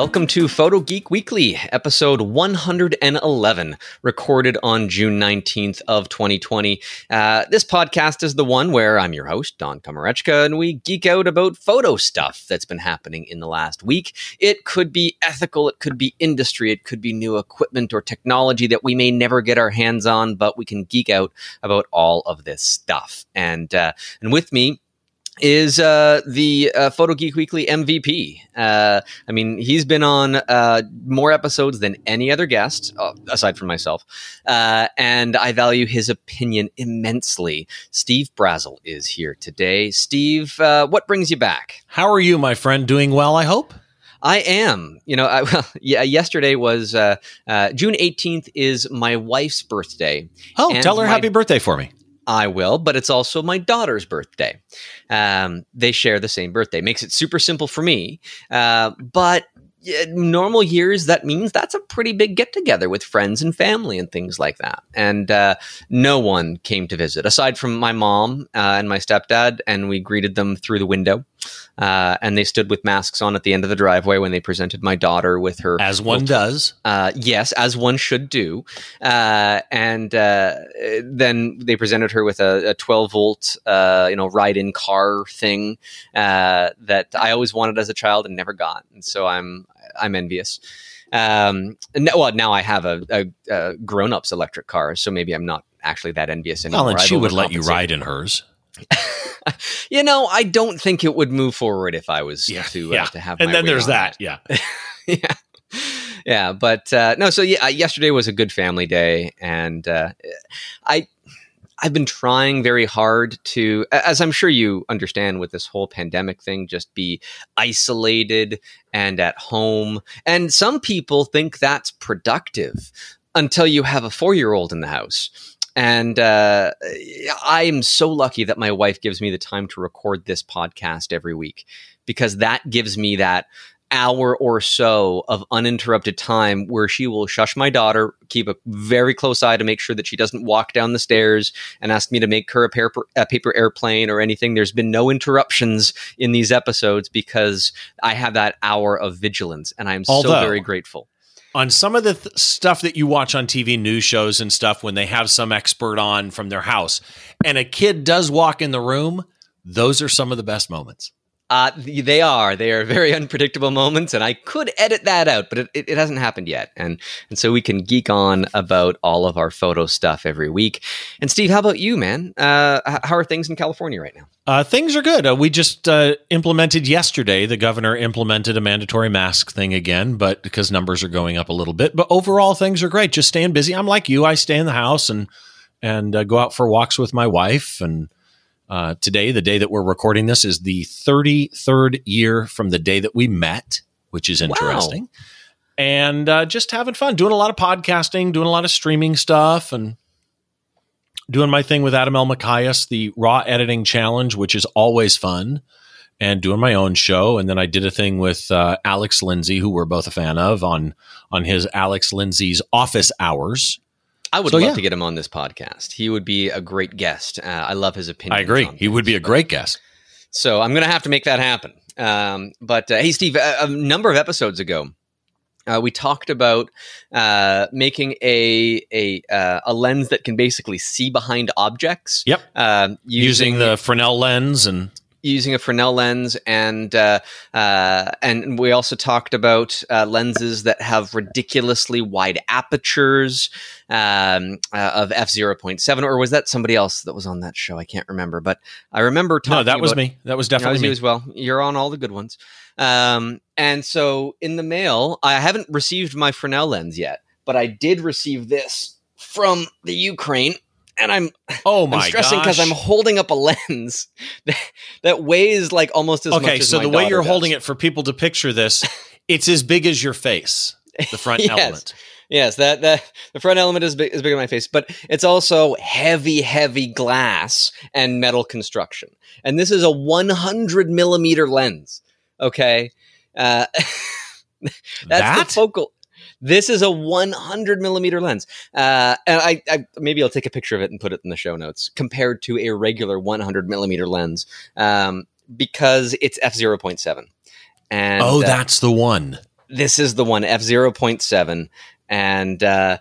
Welcome to Photo Geek Weekly, episode 111, recorded on June 19th of 2020. Uh, this podcast is the one where I'm your host, Don Komarechka, and we geek out about photo stuff that's been happening in the last week. It could be ethical, it could be industry, it could be new equipment or technology that we may never get our hands on, but we can geek out about all of this stuff. And uh, and with me is uh, the uh, Photo Geek Weekly MVP. Uh, I mean, he's been on uh, more episodes than any other guest, uh, aside from myself, uh, and I value his opinion immensely. Steve Brazill is here today. Steve, what brings you back? How are you, my friend? Doing well, I hope. I am. You know, I, well, yeah. Yesterday was June 18th. Is my wife's birthday. Oh, tell her my, happy birthday for me. I will, but it's also my daughter's birthday. Um, they share the same birthday. Makes it super simple for me. Uh, but normal years, that means that's a pretty big get together with friends and family and things like that. And uh, no one came to visit aside from my mom uh, and my stepdad, and we greeted them through the window. Uh, and they stood with masks on at the end of the driveway when they presented my daughter with her. As one does. Uh, yes, as one should do. Uh, and uh, then they presented her with a, a 12 volt, uh, you know, ride in car thing uh, that I always wanted as a child and never got. And so I'm I'm envious. Um, no, well, now I have a, a, a grown up's electric car, so maybe I'm not actually that envious anymore. Well, and she would let you ride in hers. you know, I don't think it would move forward if I was yeah, to uh, yeah. to have. And then there's that. that. Yeah, yeah, yeah. But uh, no, so yeah, yesterday was a good family day, and uh, I. I've been trying very hard to, as I'm sure you understand with this whole pandemic thing, just be isolated and at home. And some people think that's productive until you have a four year old in the house and uh, I am so lucky that my wife gives me the time to record this podcast every week because that gives me that hour or so of uninterrupted time where she will shush my daughter, keep a very close eye to make sure that she doesn't walk down the stairs and ask me to make her a paper, a paper airplane or anything. There's been no interruptions in these episodes because I have that hour of vigilance and I'm Although, so very grateful on some of the th- stuff that you watch on TV news shows and stuff when they have some expert on from their house and a kid does walk in the room, those are some of the best moments. Uh, they are. They are very unpredictable moments, and I could edit that out, but it, it, hasn't happened yet. And and so we can geek on about all of our photo stuff every week. And Steve, how about you, man? Uh, how are things in California right now? Uh, things are good. Uh, we just uh, implemented yesterday. The governor implemented a mandatory mask thing again, but because numbers are going up a little bit. But overall, things are great. Just staying busy. I'm like you. I stay in the house and and uh, go out for walks with my wife and uh, today, the day that we're recording this, is the 33rd year from the day that we met, which is interesting. Wow. And uh, just having fun, doing a lot of podcasting, doing a lot of streaming stuff, and doing my thing with Adam Elmakias, the Raw Editing Challenge, which is always fun, and doing my own show. And then I did a thing with uh, Alex Lindsay, who we're both a fan of, on on his Alex Lindsay's Office Hours I would so, love yeah. to get him on this podcast. He would be a great guest. Uh, I love his opinion. I agree. He would be a great guest. So I'm going to have to make that happen. Um, but uh, hey, Steve, a, a, number of episodes ago, uh, we talked about uh, making a a uh, a lens that can basically see behind objects. Yep. Uh, using, using, the Fresnel lens and using a Fresnel lens, and uh, uh, and we also talked about uh, lenses that have ridiculously wide apertures um, uh, of f zero point seven, or was that somebody else that was on that show? I can't remember, but I remember talking. No, that was me. That was definitely was me as well. You're on all the good ones. Um, and so in the mail, I haven't received my Fresnel lens yet, but I did receive this from the Ukraine and I'm oh my I'm stressing because I'm holding up a lens that, that weighs like almost as okay, much. Okay, so the way you're does. holding it for people to picture this, it's as big as your face. The front yes. element. Yes, that, that the front element is big, is bigger than my face, but it's also heavy, heavy glass and metal construction. And this is a 100 millimeter lens. Okay, uh, that's that? the focal. This is a 100 millimeter lens, uh, and I, I, maybe I'll take a picture of it and put it in the show notes compared to a regular 100 millimeter lens um, because it's f 0.7. And oh, uh, that's the one. this is the one f 0.7 and uh,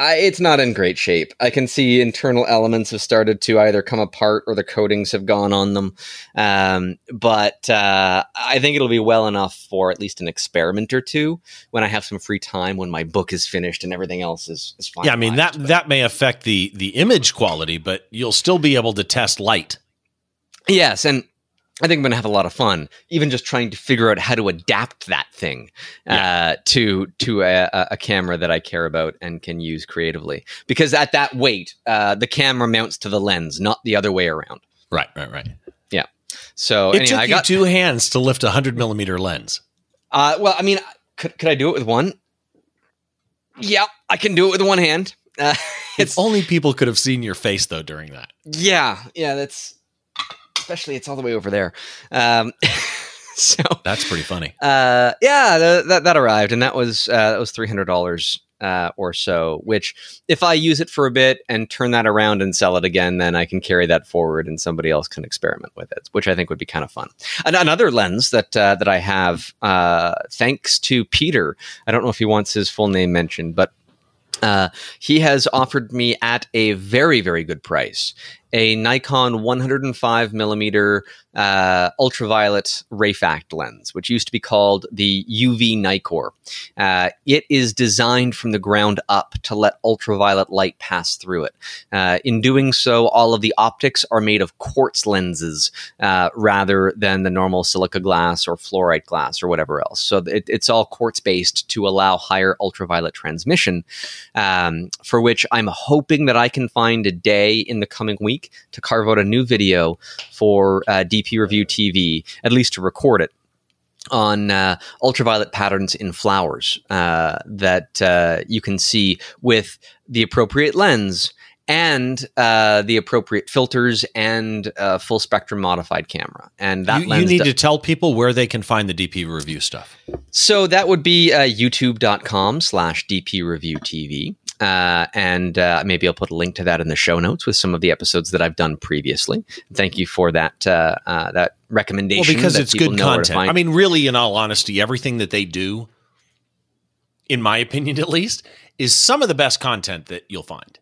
I, it's not in great shape. I can see internal elements have started to either come apart or the coatings have gone on them. Um, but uh, I think it'll be well enough for at least an experiment or two when I have some free time when my book is finished and everything else is, is fine. Yeah, I mean that but. that may affect the the image quality, but you'll still be able to test light. Yes, and I think I'm going to have a lot of fun, even just trying to figure out how to adapt that thing yeah. uh, to to a, a, camera that I care about and can use creatively. Because at that weight, uh, the camera mounts to the lens, not the other way around. Right, right, right. Yeah. So it anyway, took I got, you two hands to lift a hundred millimeter lens. Uh, well, I mean, could could I do it with one? Yeah, I can do it with one hand. Uh, if only people could have seen your face though during that. Yeah, yeah, that's especially it's all the way over there. Um, so that's pretty funny. Uh, yeah, the, that that arrived, and that was uh, that was three hundred dollars uh, or so. Which, if I use it for a bit and turn that around and sell it again, then I can carry that forward, and somebody else can experiment with it, which I think would be kind of fun. And another lens that uh, that I have, uh, thanks to Peter. I don't know if he wants his full name mentioned, but uh, he has offered me at a very, very good price a Nikon 105 millimeter uh, ultraviolet Rayfact lens, which used to be called the UV Nikkor. Uh, it is designed from the ground up to let ultraviolet light pass through it. Uh, in doing so, all of the optics are made of quartz lenses uh, rather than the normal silica glass or fluorite glass or whatever else. So it, it's all quartz based to allow higher ultraviolet transmission, um, for which I'm hoping that I can find a day in the coming week to carve out a new video for uh, DP Review TV, at least to record it on uh, ultraviolet patterns in flowers uh, that uh, you can see with the appropriate lens and uh, the appropriate filters and uh, full spectrum modified camera. And that you, you need to tell people where they can find the DP review stuff. So that would be uh, youtube.com slash DP review TV. Uh, and uh, maybe I'll put a link to that in the show notes with some of the episodes that I've done previously. Thank you for that uh, uh that recommendation. Well, because it's good content. I mean, really, in all honesty, everything that they do, in my opinion at least, is some of the best content that you'll find.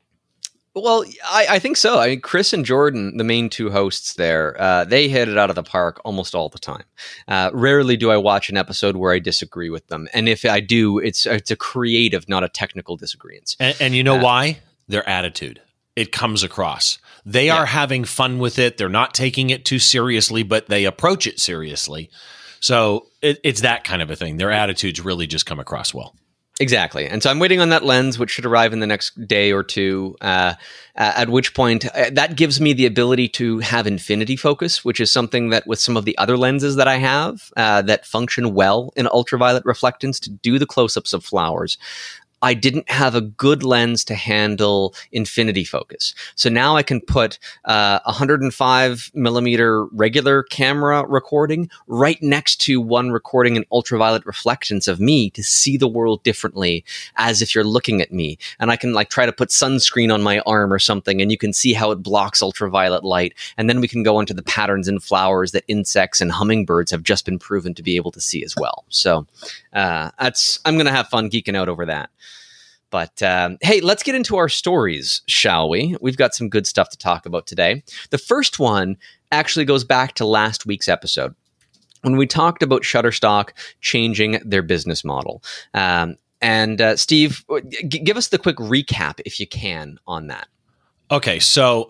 Well, I, I, think so. I mean, Chris and Jordan, the main two hosts there, uh, they hit it out of the park almost all the time. Uh, rarely do I watch an episode where I disagree with them, and if I do, it's it's a creative, not a technical disagreement. And, and you know uh, why? Their attitude. It comes across. They yeah. are having fun with it. They're not taking it too seriously, but they approach it seriously. So it, it's that kind of a thing. Their attitudes really just come across well. Exactly. And so I'm waiting on that lens, which should arrive in the next day or two. Uh, at which point, uh, that gives me the ability to have infinity focus, which is something that with some of the other lenses that I have uh, that function well in ultraviolet reflectance to do the close ups of flowers. I didn't have a good lens to handle infinity focus. So now I can put uh, 105 millimeter regular camera recording right next to one recording an ultraviolet reflections of me to see the world differently as if you're looking at me. And I can like try to put sunscreen on my arm or something and you can see how it blocks ultraviolet light. And then we can go into the patterns in flowers that insects and hummingbirds have just been proven to be able to see as well. So uh, that's, I'm going to have fun geeking out over that. But um, hey, let's get into our stories, shall we? We've got some good stuff to talk about today. The first one actually goes back to last week's episode when we talked about Shutterstock changing their business model. Um, and uh, Steve, g- give us the quick recap, if you can, on that. Okay, so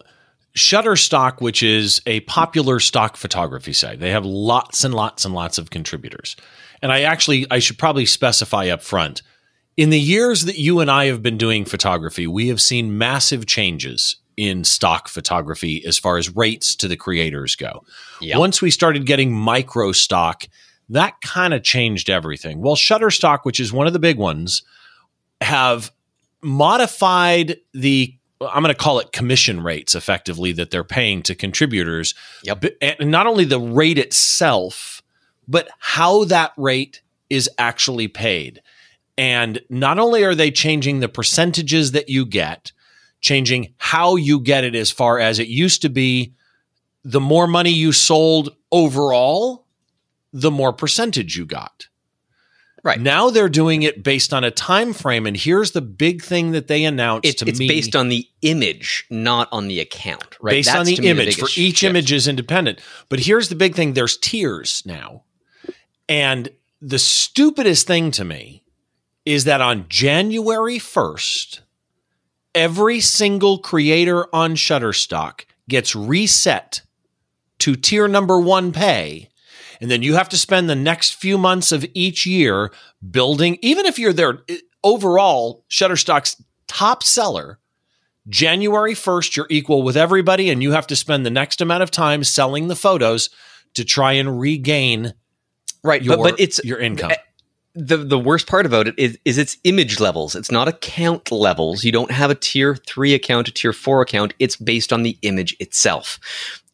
Shutterstock, which is a popular stock photography site, they have lots and lots and lots of contributors. And I actually, I should probably specify up front in the years that you and I have been doing photography, we have seen massive changes in stock photography as far as rates to the creators go. Yep. Once we started getting micro stock, that kind of changed everything. Well, Shutterstock, which is one of the big ones, have modified the I'm going to call it commission rates effectively that they're paying to contributors. Yep. And not only the rate itself, but how that rate is actually paid. And not only are they changing the percentages that you get, changing how you get it as far as it used to be the more money you sold overall, the more percentage you got. Right. Now they're doing it based on a time frame, and here's the big thing that they announced It, to it's me. based on the image, not on the account. Right. based That's on the image. For each shift. image is independent. But here's the big thing: there's tiers now, and the stupidest thing to me is that on January first, every single creator on Shutterstock gets reset to tier number one pay. And then you have to spend the next few months of each year building, even if you're there overall, Shutterstock's top seller, January 1st, you're equal with everybody, and you have to spend the next amount of time selling the photos to try and regain Right. your, but, but it's your income. The the worst part about it is, is its image levels. It's not account levels. You don't have a tier three account, a tier four account. It's based on the image itself.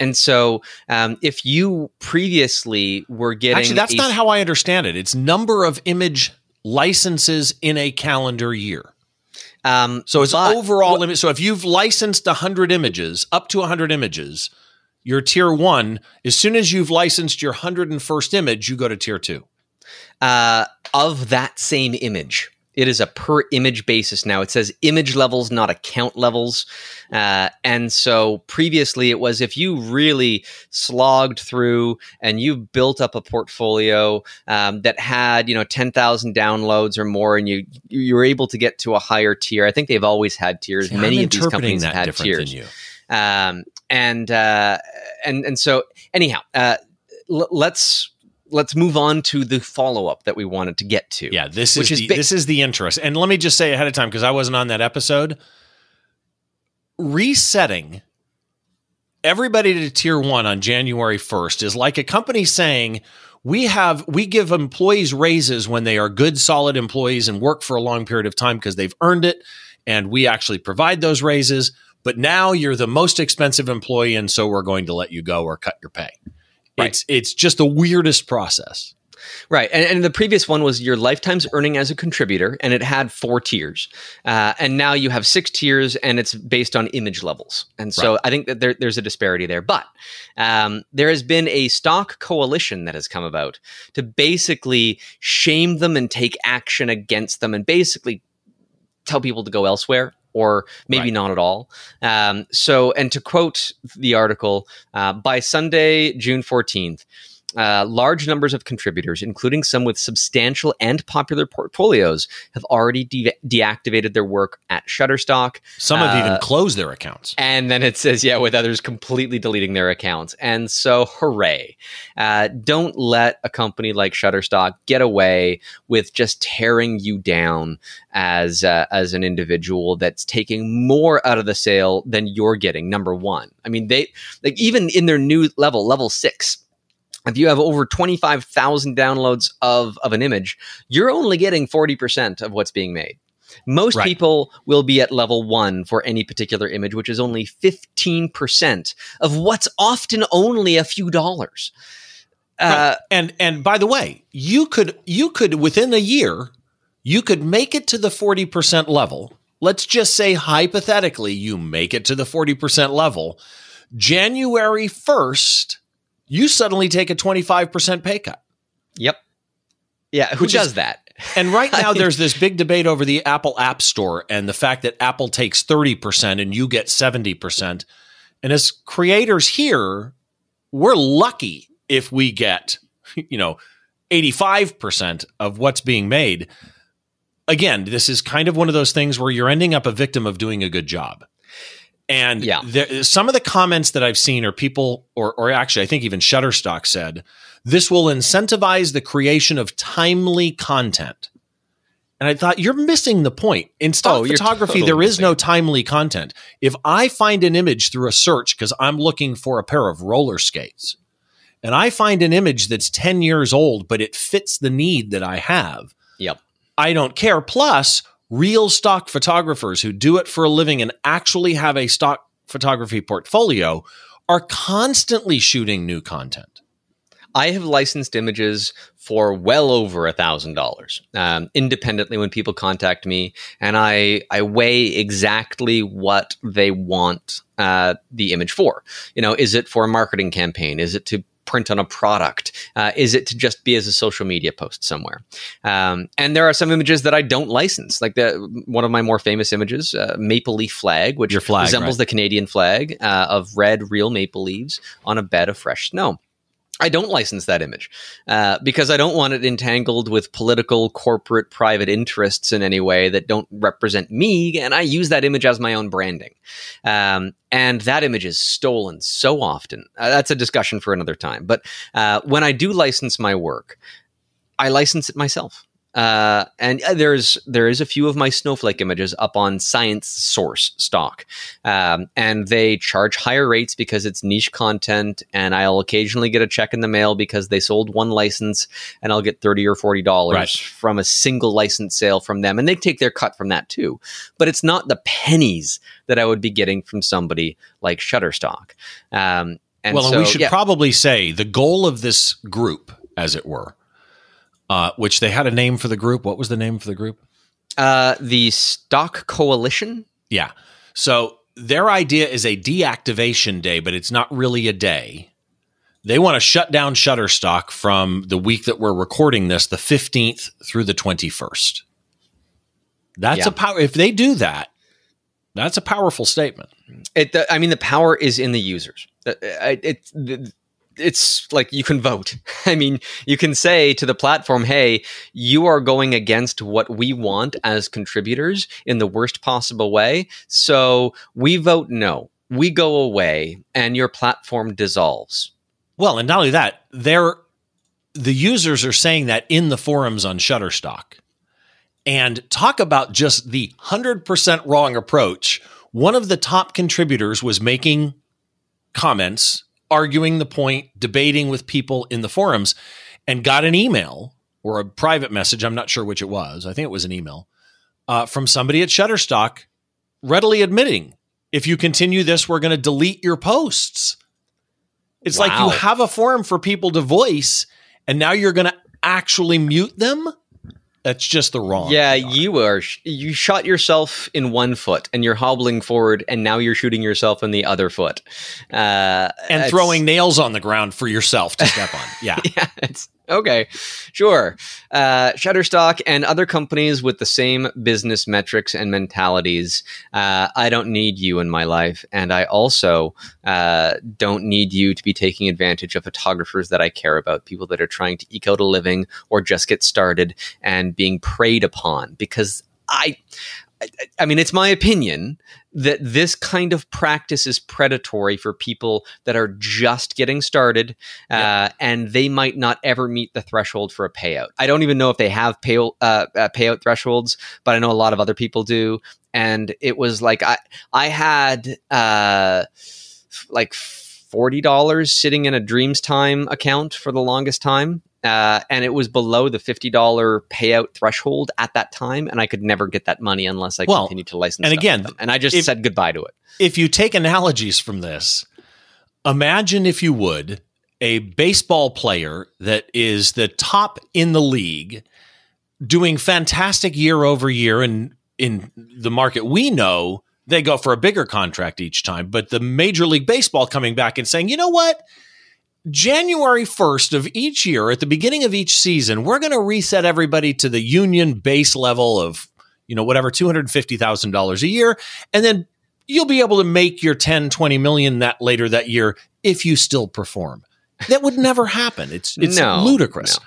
And so, um, if you previously were getting Actually, that's a- not how I understand it. It's number of image licenses in a calendar year. um, So it's but- overall limit. So if you've licensed 100 images, up to 100 images, your tier one, as soon as you've licensed your 101st image, you go to tier two. Uh, of that same image. It is a per image basis now. It says image levels, not account levels. Uh, and so previously it was if you really slogged through and you built up a portfolio um, that had, you know, 10,000 downloads or more and you, you were able to get to a higher tier. I think they've always had tiers. See, Many I'm of these companies have had tiers um, and uh, and and so anyhow, uh, l- let's let's move on to the follow up that we wanted to get to. Yeah, this is, is the, this is the interest. And let me just say ahead of time because I wasn't on that episode. Resetting everybody to tier 1 on January 1st is like a company saying we have we give employees raises when they are good solid employees and work for a long period of time because they've earned it and we actually provide those raises, but now you're the most expensive employee and so we're going to let you go or cut your pay. Right. It's it's just the weirdest process. Right, and, and the previous one was your lifetime's earning as a contributor, and it had four tiers, uh, and now you have six tiers, and it's based on image levels, and so Right. I think that there, there's a disparity there. But um, there has been a stock coalition that has come about to basically shame them and take action against them, and basically tell people to go elsewhere. Or maybe Right. not at all. Um, so, and to quote the article, uh, by Sunday, June 14th, uh, large numbers of contributors, including some with substantial and popular portfolios, have already de- deactivated their work at Shutterstock. Some have even Uh, closed their accounts. And then it says, yeah, with others completely deleting their accounts. And so, hooray. Uh, don't let a company like Shutterstock get away with just tearing you down as, uh, as an individual that's taking more out of the sale than you're getting, number one. I mean, they, like, even in their new level, level six, if you have over 25,000 downloads of, of an image, you're only getting 40% of what's being made. Most Right. people will be at level one for any particular image, which is only 15% of what's often only a few dollars. Uh, and and by the way, you could you could within a year, you could make it to the 40% level. Let's just say hypothetically you make it to the 40% level. January 1st, you suddenly take a 25% pay cut. Yep. Yeah, who Which is- does that? And right now, there's this big debate over the Apple App Store and the fact that Apple takes 30% and you get 70%. And as creators here, we're lucky if we get, you know, 85% of what's being made. Again, this is kind of one of those things where you're ending up a victim of doing a good job. And Yeah. there, some of the comments that I've seen are people, or, or actually, I think even Shutterstock said, this will incentivize the creation of timely content. And I thought, you're missing the point. In stock Oh, photography, totally there is no timely content. If I find an image through a search because I'm looking for a pair of roller skates, and I find an image that's 10 years old, but it fits the need that I have, Yep. I don't care. Plus, real stock photographers who do it for a living and actually have a stock photography portfolio are constantly shooting new content. I have licensed images for well over a thousand dollars um, independently when people contact me, and I I weigh exactly what they want uh, the image for. You know, is it for a marketing campaign? Is it to print on a product? Uh, is it to just be as a social media post somewhere? Um, and there are some images that I don't license, like the one of my more famous images, uh, maple leaf flag, which flag, resembles right. the Canadian flag uh, of red real maple leaves on a bed of fresh snow. I don't license that image uh, because I don't want it entangled with political, corporate, private interests in any way that don't represent me. And I use that image as my own branding. Um, and that image is stolen so often. Uh, that's a discussion for another time. But uh, when I do license my work, I license it myself. Uh, and uh, there's there is a few of my snowflake images up on Science Source stock, um, and they charge higher rates because it's niche content. And I'll occasionally get a check in the mail because they sold one license, and I'll get thirty or forty dollars Right. from a single license sale from them, and they take their cut from that too. But it's not the pennies that I would be getting from somebody like Shutterstock. Um, and well, so, and we should yeah, probably say the goal of this group, as it were, uh, which they had a name for the group. What was the name for the group? uh, the Stock Coalition. Yeah. So their idea is a deactivation day, but it's not really a day. They want to shut down Shutterstock from the week that we're recording this, the 15th through the 21st. That's Yeah. a power. If they do that, that's a powerful statement. It, the, I mean, the power is in the users. Uh, It, it, the- it's like you can vote. I mean, you can say to the platform, "Hey, you are going against what we want as contributors in the worst possible way. So we vote no. We go away, and your platform dissolves." Well, and not only that, they're the users are saying that in the forums on Shutterstock. And talk about just the 100% wrong approach. One of the top contributors was making comments, arguing the point, debating with people in the forums, and got an email or a private message. I'm not sure which it was. I think it was an email uh, from somebody at Shutterstock readily admitting if you continue this, we're going to delete your posts. It's like you have a forum for people to voice, and now you're going to actually mute them. That's just the wrong. Yeah, you are. sh- You shot yourself in one foot, and you're hobbling forward, and now you're shooting yourself in the other foot, uh, and throwing nails on the ground for yourself to step on. Yeah. yeah, it's okay, sure. Uh, Shutterstock and other companies with the same business metrics and mentalities. Uh, I don't need you in my life, and I also uh, don't need you to be taking advantage of photographers that I care about, people that are trying to eke out a living or just get started and being preyed upon. Because I, I, I mean, it's my opinion that this kind of practice is predatory for people that are just getting started uh, and they might not ever meet the threshold for a payout. I don't even know if they have pay, uh, uh, payout thresholds, but I know a lot of other people do. And it was like I I had uh, like forty dollars sitting in a Dreamstime account for the longest time. Uh, and it was below the fifty dollar payout threshold at that time, and I could never get that money unless I Well, continued to license. and again, and I just if- said goodbye to it. if you take analogies from this, imagine if you would a baseball player that is the top in the league, doing fantastic year over year, and in the market we know they go for a bigger contract each time. But the Major League Baseball coming back and saying, you know what? January 1st of each year, at the beginning of each season, we're going to reset everybody to the union base level of, you know, whatever, $250,000 a year. And then you'll be able to make your 10 20 million that later that year if you still perform. That would never happen. It's it's No, ludicrous.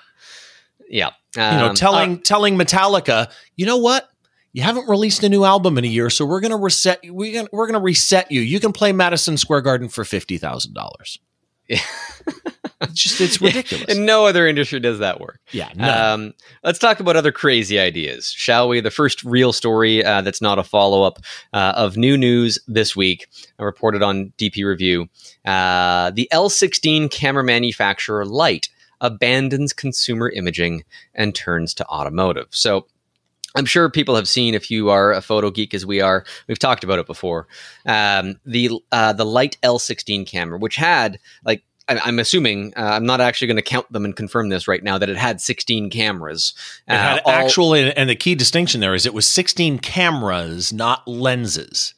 Yeah, you know Um, telling telling metallica you know what? You haven't released a new album in a year so we're going to reset we're going we're going to reset you. You can play madison square garden for $50000 Yeah. it's just it's ridiculous and no other industry does that work. yeah no. Um, let's talk about other crazy ideas, shall we? The first real story uh, that's not a follow up uh, of new news this week, uh, reported on DP Review. Uh, the L16 camera manufacturer Light abandons consumer imaging and turns to automotive. So, I'm sure people have seen if you are a photo geek as we are. We've talked about it before. Um, the uh, the Light L16 camera, which had like I- I'm assuming uh, I'm not actually going to count them and confirm this right now that it had 16 cameras. it had Uh, all- actual and, the key distinction there is it was 16 cameras not lenses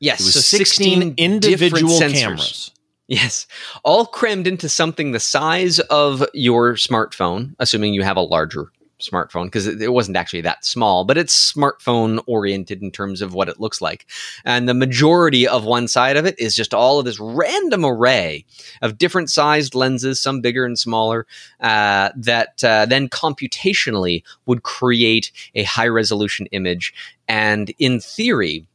yes, it was so 16, individual different cameras Yes, all crammed into something the size of your smartphone, assuming you have a larger smartphone because it, wasn't actually that small, but it's smartphone oriented in terms of what it looks like. And the majority of one side of it is just all of this random array of different sized lenses, some bigger and smaller, uh, that uh, then computationally would create a high resolution image. And in theory,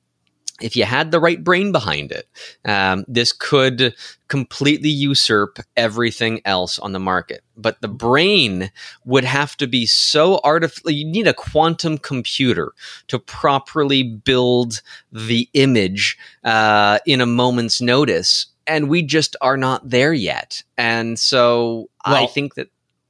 if you had the right brain behind it, um, this could completely usurp everything else on the market. But the brain would have to be so artificial. You need a quantum computer to properly build the image uh, in a moment's notice. And we just are not there yet. And so well, I think that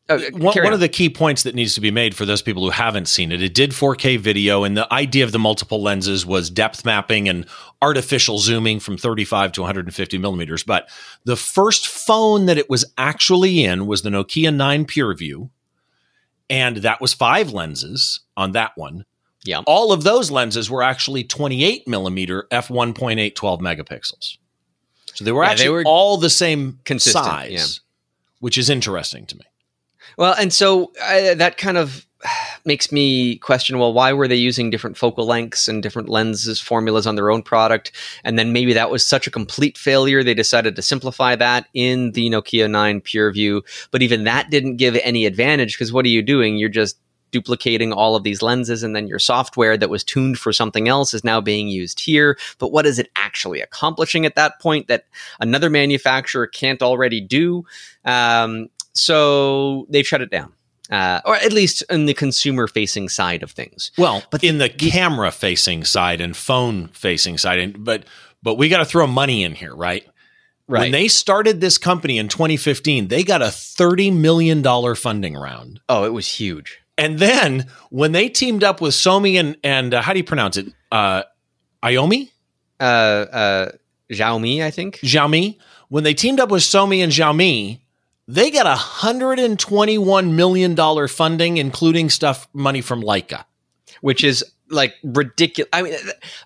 uh, one, one of the key points that needs to be made for those people who haven't seen it, it did 4K video, and the idea of the multiple lenses was depth mapping and artificial zooming from 35 to 150 millimeters. But the first phone that it was actually in was the Nokia 9 PureView, and that was five lenses on that one. Yeah. All of those lenses were actually 28 millimeter f1.8 12 megapixels. So they were yeah, actually they were all the same size, yeah. which is interesting to me. Well, and so uh, that kind of makes me question well why were they using different focal lengths and different lenses formulas on their own product? And then maybe that was such a complete failure they decided to simplify that in the Nokia 9 PureView. But even that didn't give any advantage because what are you doing? You're just duplicating all of these lenses and then your software that was tuned for something else is now being used here. But what is it actually accomplishing at that point that another manufacturer can't already do? Um, so they've shut it down. Uh, or at least in the consumer facing side of things. Well, but in the camera facing side and phone facing side, and but but we got to throw money in here, right? Right. When they started this company in 2015, they got a $30 million funding round. Oh, it was huge. And then when they teamed up with Somi and, and uh, how do you pronounce it? Uh, Iomi? Uh, uh, Xiaomi, I think. Xiaomi. When they teamed up with Somi and Xiaomi, they got a $121 million funding, including stuff money from Leica. Which is like ridiculous. I mean,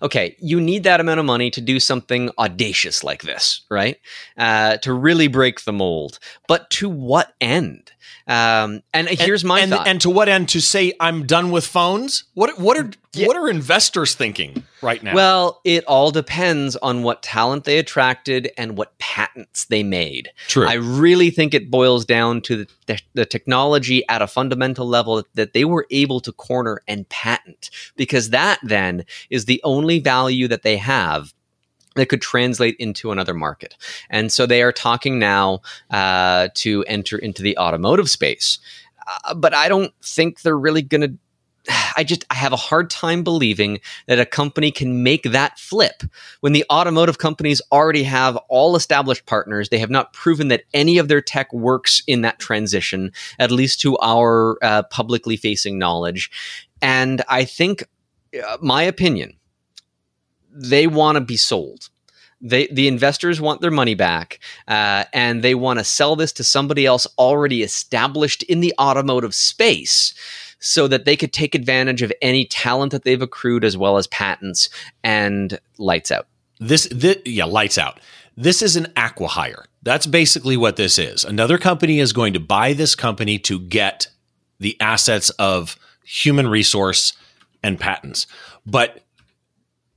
okay, you need that amount of money to do something audacious like this, right? Uh, to really break the mold. But to what end? Um, and, and here's my and, thought. And to what end? To say I'm done with phones? What what are yeah. what are investors thinking right now? Well, it all depends on what talent they attracted and what patents they made. True. I really think it boils down to the, the, the technology at a fundamental level that they were able to corner and patent, because that then is the only value that they have that could translate into another market. And so they are talking now uh, to enter into the automotive space. Uh, but I don't think they're really going to. I just I have a hard time believing that a company can make that flip when the automotive companies already have all established partners. They have not proven that any of their tech works in that transition, at least to our uh, publicly facing knowledge. And I think, uh, my opinion, they want to be sold. They, the investors want their money back, uh, and they want to sell this to somebody else already established in the automotive space, so that they could take advantage of any talent that they've accrued as well as patents and lights out. This, this yeah, lights out. This is an acquihire. That's basically what this is. Another company is going to buy this company to get the assets of human resource and patents. But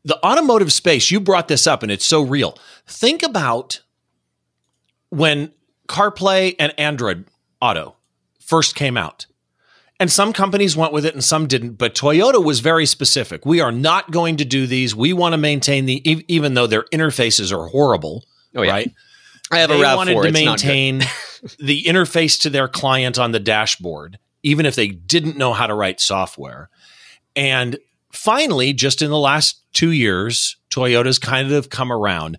the automotive space, you brought this up and it's so real. Think about when CarPlay and Android Auto first came out. And some companies went with it and some didn't, but Toyota was very specific. We are not going to do these. We want to maintain the even though their interfaces are horrible, oh, yeah. right? I have they a RAV4. wanted to maintain the interface to their client on the dashboard, even if they didn't know how to write software. And finally, just in the last two years, Toyota's kind of come around.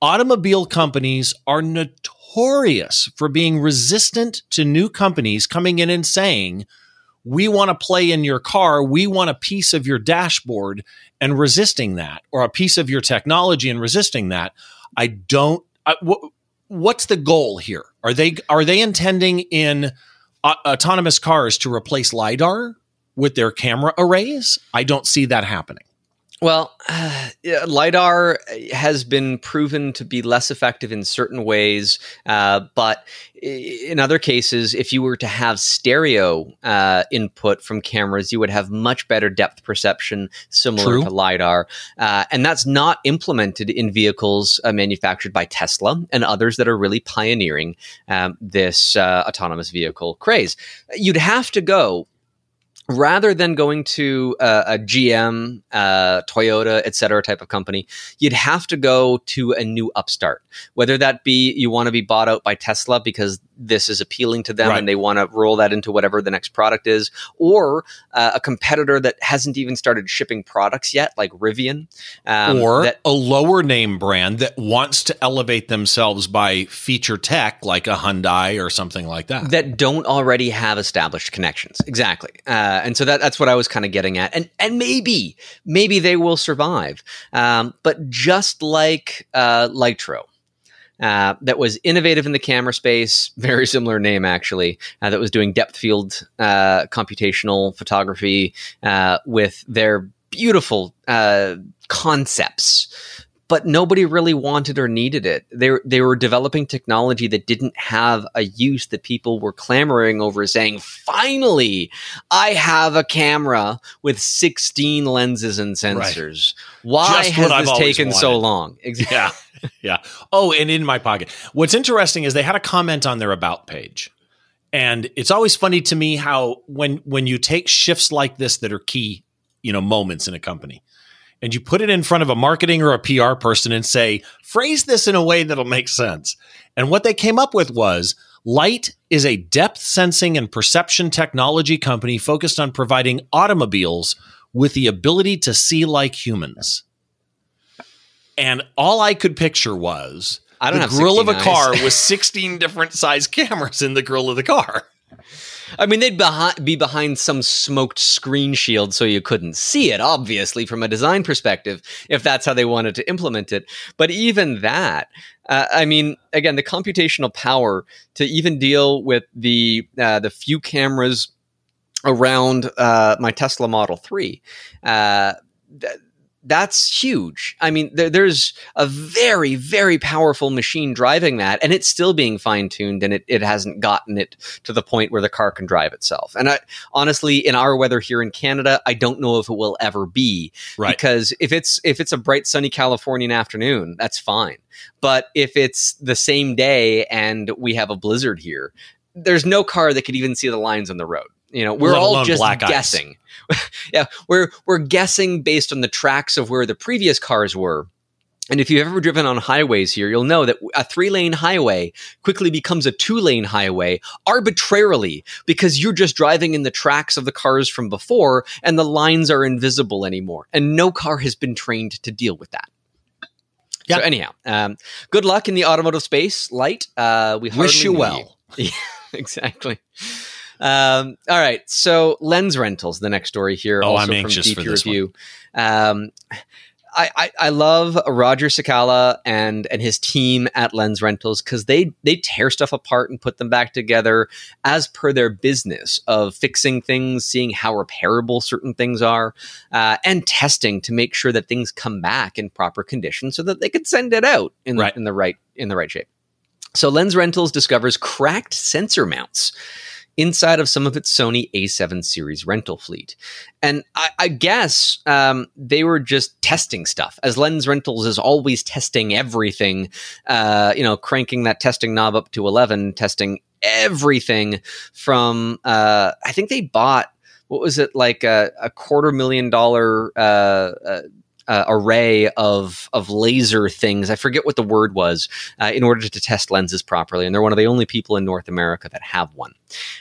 Automobile companies are notorious for being resistant to new companies coming in and saying, we want to play in your car. We want a piece of your dashboard and resisting that, or a piece of your technology and resisting that. I don't. I, wh- what's the goal here? Are they are they intending in uh, autonomous cars to replace lidar? With their camera arrays. I don't see that happening. Well, uh, LiDAR has been proven to be less effective in certain ways, uh, but in other cases, if you were to have stereo uh, input from cameras, you would have much better depth perception, similar True. to LiDAR. Uh, and that's not implemented in vehicles uh, manufactured by Tesla and others that are really pioneering um, this uh, autonomous vehicle craze. You'd have to go rather than going to uh, a GM, uh, Toyota, et cetera type of company, you'd have to go to a new upstart. Whether that be you want to be bought out by Tesla because this is appealing to them right. and they want to roll that into whatever the next product is, or uh, a competitor that hasn't even started shipping products yet, like Rivian, um, or that, a lower name brand that wants to elevate themselves by feature tech, like a Hyundai or something like that, that don't already have established connections. Exactly, uh, and so that, that's what I was kind of getting at, and and maybe maybe they will survive, um, but just like uh, Lytro uh, that was innovative in the camera space, very similar name actually, uh, that was doing depth field uh, computational photography uh, with their beautiful uh, concepts but nobody really wanted or needed it. They they were developing technology that didn't have a use that people were clamoring over, saying, "Finally, I have a camera with 16 lenses and sensors. Right. Why Just has this taken wanted. so long?" Exactly. Yeah, yeah. Oh, and in my pocket. What's interesting is they had a comment on their about page. And it's always funny to me how when when you take shifts like this that are key, you know, moments in a company and you put it in front of a marketing or a PR person and say, phrase this in a way that'll make sense. And what they came up with was Light is a depth sensing and perception technology company focused on providing automobiles with the ability to see like humans. And all I could picture was I don't the grill of a car with 16 different size cameras in the grill of the car. I mean, they'd be behind some smoked screen shield so you couldn't see it, obviously, from a design perspective, if that's how they wanted to implement it. But even that, uh, I mean, again, the computational power to even deal with the uh, the few cameras around uh, my Tesla Model Three. Uh, that's huge. I mean, there, there's a very, very powerful machine driving that, and it's still being fine tuned, and it, it hasn't gotten it to the point where the car can drive itself. And I, honestly, in our weather here in Canada, I don't know if it will ever be, right. because if it's if it's a bright sunny Californian afternoon, that's fine. But if it's the same day and we have a blizzard here, there's no car that could even see the lines on the road. You know, we're Let all just guessing. yeah, we're we're guessing based on the tracks of where the previous cars were. And if you've ever driven on highways here, you'll know that a three lane highway quickly becomes a two lane highway arbitrarily because you're just driving in the tracks of the cars from before and the lines are invisible anymore. And no car has been trained to deal with that. Yep. So, anyhow, um, good luck in the automotive space, Light. Uh, we wish you well. Yeah, exactly. Um, all right. So lens rentals, the next story here. Oh, also I'm anxious from for this Review. Um, I, I, I, love Roger Cicala and and his team at Lens Rentals because they they tear stuff apart and put them back together as per their business of fixing things, seeing how repairable certain things are, uh, and testing to make sure that things come back in proper condition so that they could send it out in, right. in the right in the right shape. So Lens Rentals discovers cracked sensor mounts inside of some of its Sony A7 series rental fleet. And I, I guess um, they were just testing stuff, as Lens Rentals is always testing everything, uh, you know, cranking that testing knob up to 11, testing everything from, uh, I think they bought what was it like a, a quarter million dollar uh, uh, uh, array of of laser things. I forget what the word was uh, in order to test lenses properly, and they're one of the only people in North America that have one.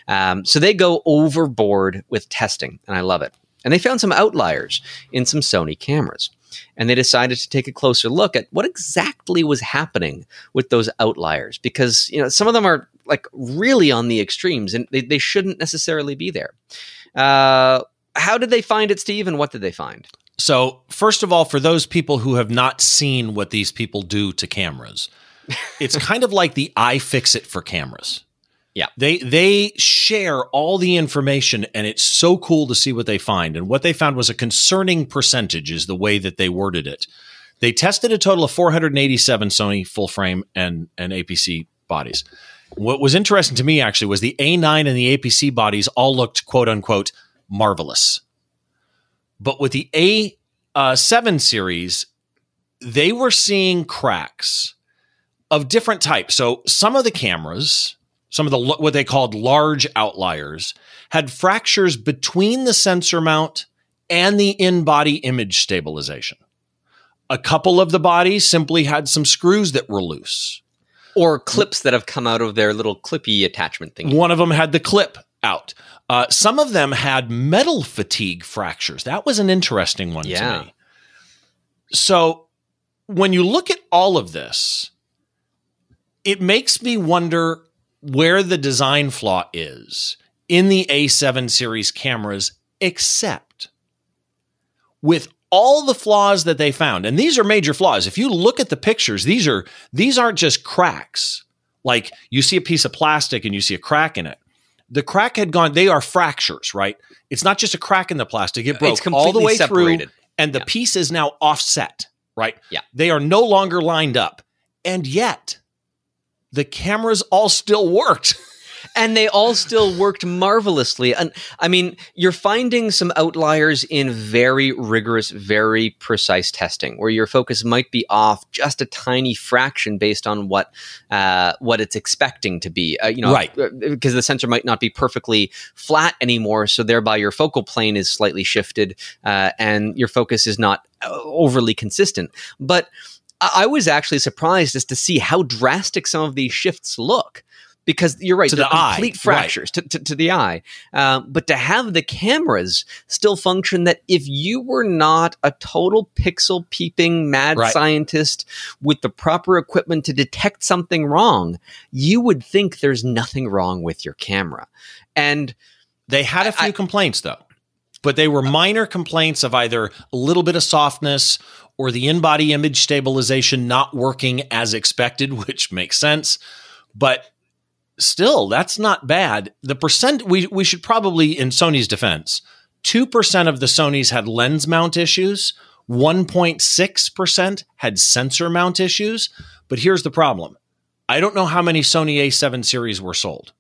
Um, so they go overboard with testing, and I love it. And they found some outliers in some Sony cameras. And they decided to take a closer look at what exactly was happening with those outliers because you know some of them are like really on the extremes and they, they shouldn't necessarily be there. Uh, how did they find it, Steve, and what did they find? So, first of all, for those people who have not seen what these people do to cameras, it's kind of like the iFixit for cameras. Yeah. They they share all the information and it's so cool to see what they find. And what they found was a concerning percentage is the way that they worded it. They tested a total of 487 Sony full frame and and APS-C bodies. What was interesting to me actually was the A9 and the APS-C bodies all looked quote unquote marvelous. But with the A7 uh, series, they were seeing cracks of different types. So some of the cameras, some of the what they called large outliers, had fractures between the sensor mount and the in-body image stabilization. A couple of the bodies simply had some screws that were loose. Or clips that have come out of their little clippy attachment thing. One of them had the clip out. Uh, some of them had metal fatigue fractures. That was an interesting one Yeah. to me. So when you look at all of this, it makes me wonder where the design flaw is in the A7 series cameras, except with all the flaws that they found. And these are major flaws. If you look at the pictures, these are these aren't just cracks. Like you see a piece of plastic and you see a crack in it. The crack had gone, they are fractures, right? It's not just a crack in the plastic. It broke it's all the way separated. through and the Yeah. piece is now offset, right? Yeah. They are no longer lined up. And yet, the cameras all still worked. and they all still worked marvelously. And I mean, you're finding some outliers in very rigorous, very precise testing, where your focus might be off just a tiny fraction based on what uh, what it's expecting to be. Uh, you know, Right. uh, Because the sensor might not be perfectly flat anymore, so thereby your focal plane is slightly shifted, uh, and your focus is not uh, overly consistent. But I I was actually surprised as to see how drastic some of these shifts look. Because you're right, To the eye, complete right. fractures to, to, to the eye. Um, but to have the cameras still function that if you were not a total pixel peeping mad Right. scientist with the proper equipment to detect something wrong, you would think there's nothing wrong with your camera. And They had a few I- complaints though, but they were minor complaints of either a little bit of softness or the in body image stabilization not working as expected, which makes sense. But still, that's not bad. The percent we, we should probably, in Sony's defense, 2% of the Sony's had lens mount issues, 1.6% had sensor mount issues. But here's the problem I don't know how many Sony A7 series were sold.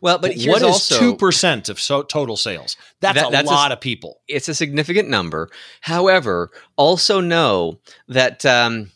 well, but here's what is two percent of so total sales? That's That- a that's a lot s- of people. it's a significant number. However, also know that um,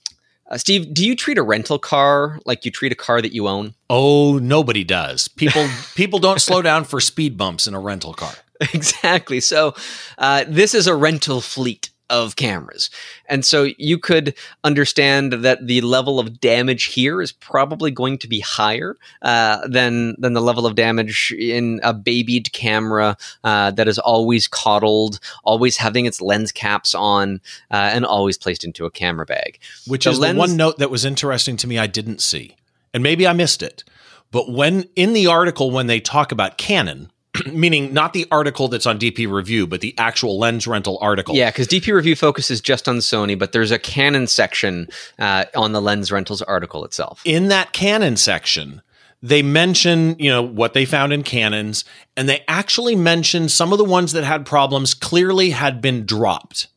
uh, Steve, do you treat a rental car like you treat a car that you own? Oh, nobody does. People people don't slow down for speed bumps in a rental car. exactly. So uh, this is a rental fleet of cameras, and so you could understand that the level of damage here is probably going to be higher uh, than than the level of damage in a babied camera uh, that is always coddled, always having its lens caps on, uh, and always placed into a camera bag. Which The is lens- the one note that was interesting to me I didn't see. And maybe I missed it. But when in the article when they talk about Canon, meaning not the article that's on DP review, but the actual lens rental article. Yeah, because DP Review focuses just on Sony, but there's a Canon section uh, on the Lens Rentals article itself. in that Canon section, they mention, you know, what they found in Canons, and they actually mention some of the ones that had problems clearly had been dropped.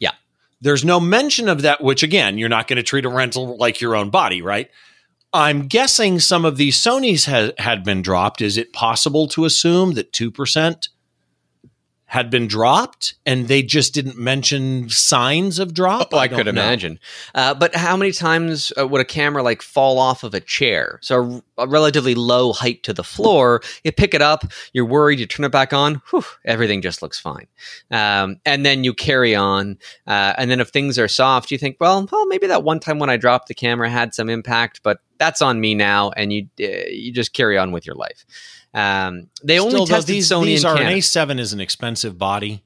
Yeah. There's no mention of that, which again, you're not going to treat a rental like your own body, right? I'm guessing some of these Sony's ha- had been dropped. Is it possible to assume that 2% had been dropped and they just didn't mention signs of drop? Oh, I, don't could know. imagine. Uh, but how many times uh, would a camera like fall off of a chair? So a, a relatively low height to the floor. You pick it up, you're worried, you turn it back on, whew, everything just looks fine. Um, and then you carry on. Uh, and then if things are soft, you think, well, well, maybe that one time when I dropped the camera had some impact, but that's on me now. And you uh, you just carry on with your life. Um, they only Still, though, tested these, Sony these and are Canon. an A7 is an expensive body.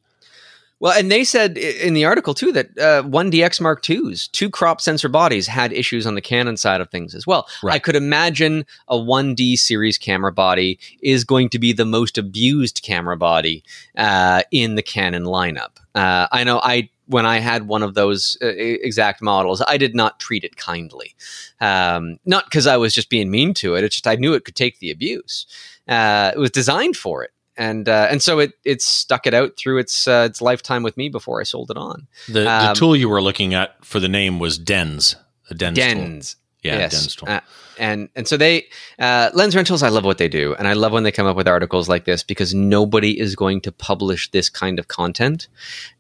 Well, and they said in the article too that uh, one DX Mark II's two crop sensor bodies had issues on the Canon side of things as well. Right. I could imagine a 1D series camera body is going to be the most abused camera body uh, in the Canon lineup. Uh, I know I when I had one of those uh, exact models, I did not treat it kindly. Um, not because I was just being mean to it; it's just I knew it could take the abuse. Uh, it was designed for it and uh, and so it it stuck it out through its uh, its lifetime with me before I sold it on. The, um, the tool you were looking at for the name was Dens, the Dens. Dens. Tool. Yeah, yes. Dens tool. Uh, and and so they uh, lens rentals. I love what they do, and I love when they come up with articles like this because nobody is going to publish this kind of content,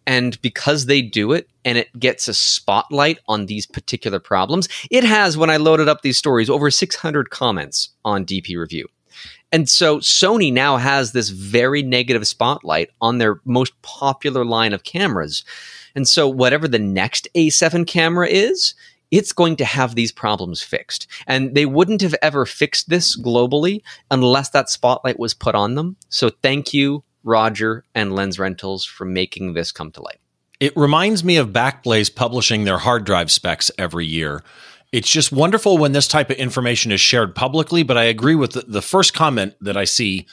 and because they do it and it gets a spotlight on these particular problems. It has when I loaded up these stories over 600 comments on DP review. And so Sony now has this very negative spotlight on their most popular line of cameras. And so whatever the next A7 camera is, it's going to have these problems fixed. And they wouldn't have ever fixed this globally unless that spotlight was put on them. So thank you, Roger and Lens Rentals, for making this come to light. It reminds me of Backblaze publishing their hard drive specs every year it's just wonderful when this type of information is shared publicly. But I agree with the, the first comment that I see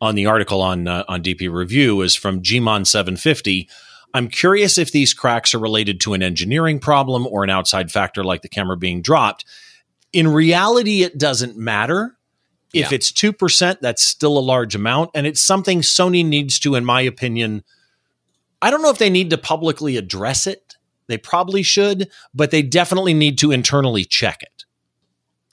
on the article on uh, on DP Review is from Gmon 750. I'm curious if these cracks are related to an engineering problem or an outside factor like the camera being dropped. In reality, it doesn't matter. If yeah. it's 2%, that's still a large amount. And it's something Sony needs to, in my opinion, I don't know if they need to publicly address it they probably should, but they definitely need to internally check it.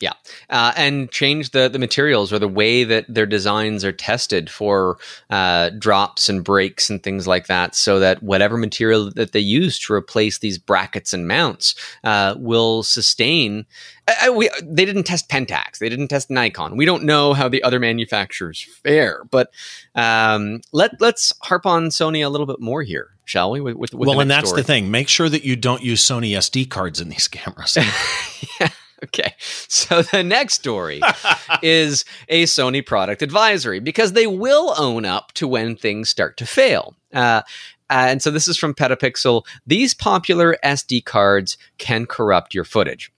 Yeah, uh, and change the the materials or the way that their designs are tested for uh, drops and breaks and things like that, so that whatever material that they use to replace these brackets and mounts uh, will sustain. I, we, they didn't test Pentax, they didn't test Nikon. We don't know how the other manufacturers fare, but um, let let's harp on Sony a little bit more here shall we? With, with well, and that's story. the thing. Make sure that you don't use Sony SD cards in these cameras. yeah. Okay. So the next story is a Sony product advisory because they will own up to when things start to fail. Uh, and so this is from Petapixel. These popular SD cards can corrupt your footage.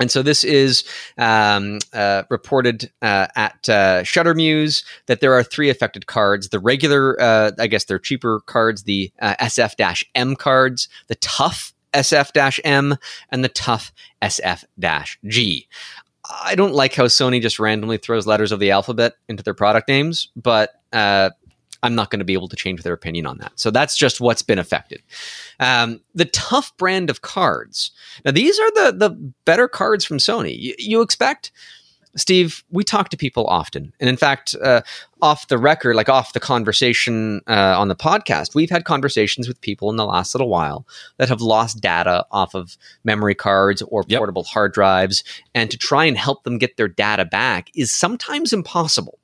And so this is um, uh, reported uh, at uh, Shuttermuse that there are three affected cards: the regular, uh, I guess they're cheaper cards, the uh, SF-M cards, the tough SF-M, and the tough SF-G. I don't like how Sony just randomly throws letters of the alphabet into their product names, but uh, I'm not going to be able to change their opinion on that. So that's just what's been affected. Um, the tough brand of cards. Now these are the the better cards from Sony. You, you expect. Steve, we talk to people often. And in fact, uh, off the record, like off the conversation uh, on the podcast, we've had conversations with people in the last little while that have lost data off of memory cards or yep. portable hard drives. And to try and help them get their data back is sometimes impossible.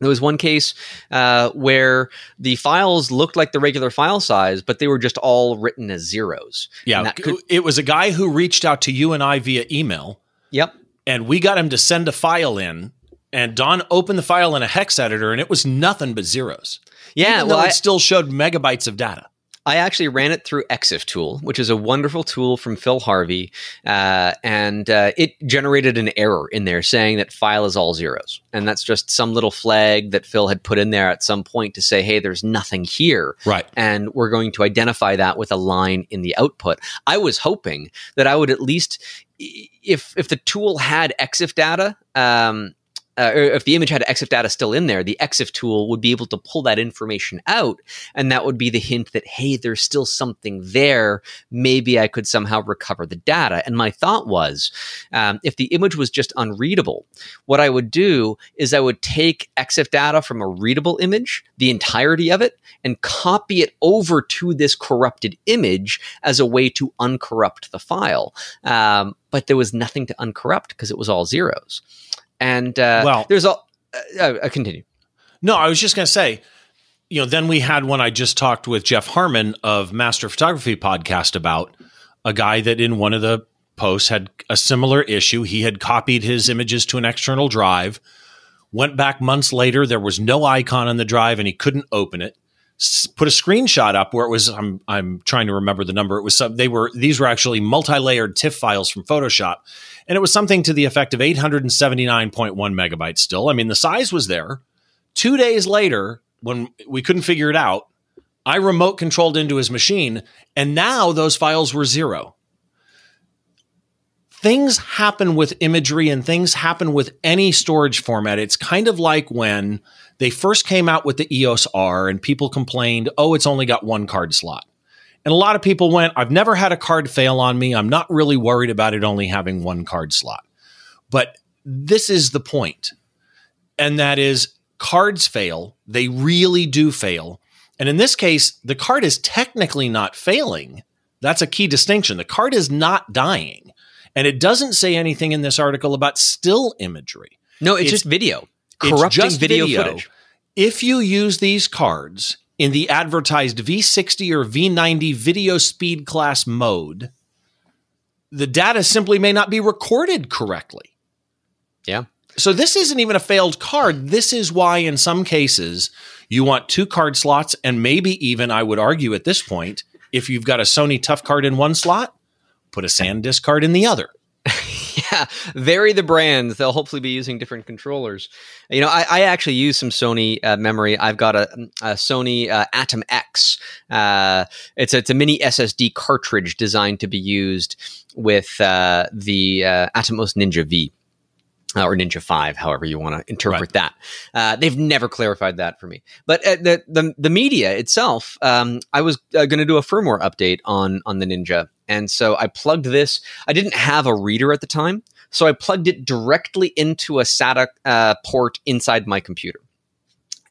There was one case uh, where the files looked like the regular file size, but they were just all written as zeros. Yeah, could- it was a guy who reached out to you and I via email. Yep. And we got him to send a file in, and Don opened the file in a hex editor, and it was nothing but zeros. Yeah, Even well, it I- still showed megabytes of data. I actually ran it through ExifTool, which is a wonderful tool from Phil Harvey, uh, and uh, it generated an error in there saying that file is all zeros, and that's just some little flag that Phil had put in there at some point to say, "Hey, there's nothing here," right? And we're going to identify that with a line in the output. I was hoping that I would at least, if if the tool had EXIF data. Um, uh, if the image had EXIF data still in there, the EXIF tool would be able to pull that information out. And that would be the hint that, hey, there's still something there. Maybe I could somehow recover the data. And my thought was um, if the image was just unreadable, what I would do is I would take EXIF data from a readable image, the entirety of it, and copy it over to this corrupted image as a way to uncorrupt the file. Um, but there was nothing to uncorrupt because it was all zeros. And uh, well, there's a uh, uh, continue. No, I was just going to say, you know, then we had one I just talked with Jeff Harmon of Master Photography podcast about a guy that in one of the posts had a similar issue. He had copied his images to an external drive, went back months later, there was no icon on the drive and he couldn't open it. Put a screenshot up where it was I'm I'm trying to remember the number. It was some they were these were actually multi-layered TIFF files from Photoshop. And it was something to the effect of 879.1 megabytes still. I mean, the size was there. 2 days later when we couldn't figure it out, I remote controlled into his machine and now those files were zero things happen with imagery and things happen with any storage format. It's kind of like when they first came out with the EOS R and people complained, oh, it's only got one card slot. And a lot of people went, I've never had a card fail on me. I'm not really worried about it only having one card slot. But this is the. And that is cards fail. They really do fail. And in this case, the card is technically not failing. That's a key distinction. The card is not dying. And it doesn't say anything in this article about still imagery. No, it's, It's- just video. Corrupting just video, footage. If you use these cards in the advertised V60 or V90 video speed class mode, the data simply may not be recorded correctly. Yeah. So this isn't even a failed card. This is why in some cases you want two card slots and maybe even I would argue at this point if you've got a Sony Tough card in one slot, put a SanDisk card in the other. Yeah, vary the brands. They'll hopefully be using different controllers. You know, I, I actually use some Sony uh, memory. I've got a, a Sony uh, Atom X. Uh, it's a, it's a mini SSD cartridge designed to be used with uh, the uh, Atomos Ninja V. uh, Or Ninja Five, however you want to interpret Right. that. Uh, they've never clarified that for me. But uh, the, the the media itself, um, I was uh, going to do a firmware update on on the Ninja, and so I plugged this. I didn't have a reader at the time, so I plugged it directly into a SATA uh, port inside my computer,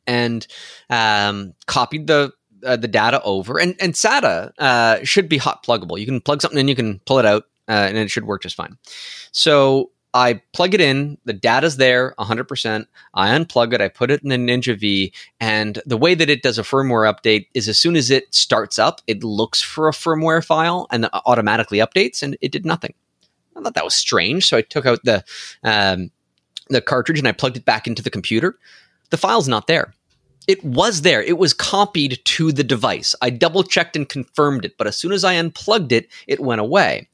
and um, copied the uh, the data over. And and SATA uh, should be hot pluggable. You can plug something in, you can pull it out, uh, and it should work just fine. So I plug it in, the data's there 100%. I unplug it, I put it in the Ninja V, and the way that it does a firmware update is as soon as it starts up, it looks for a firmware file and automatically updates, and it did nothing. I thought that was strange, so I took out the um, the cartridge and I plugged it back into the computer. The file's not there. It was there. It was copied to the device. I double checked and confirmed it, but as soon as I unplugged it, it went away.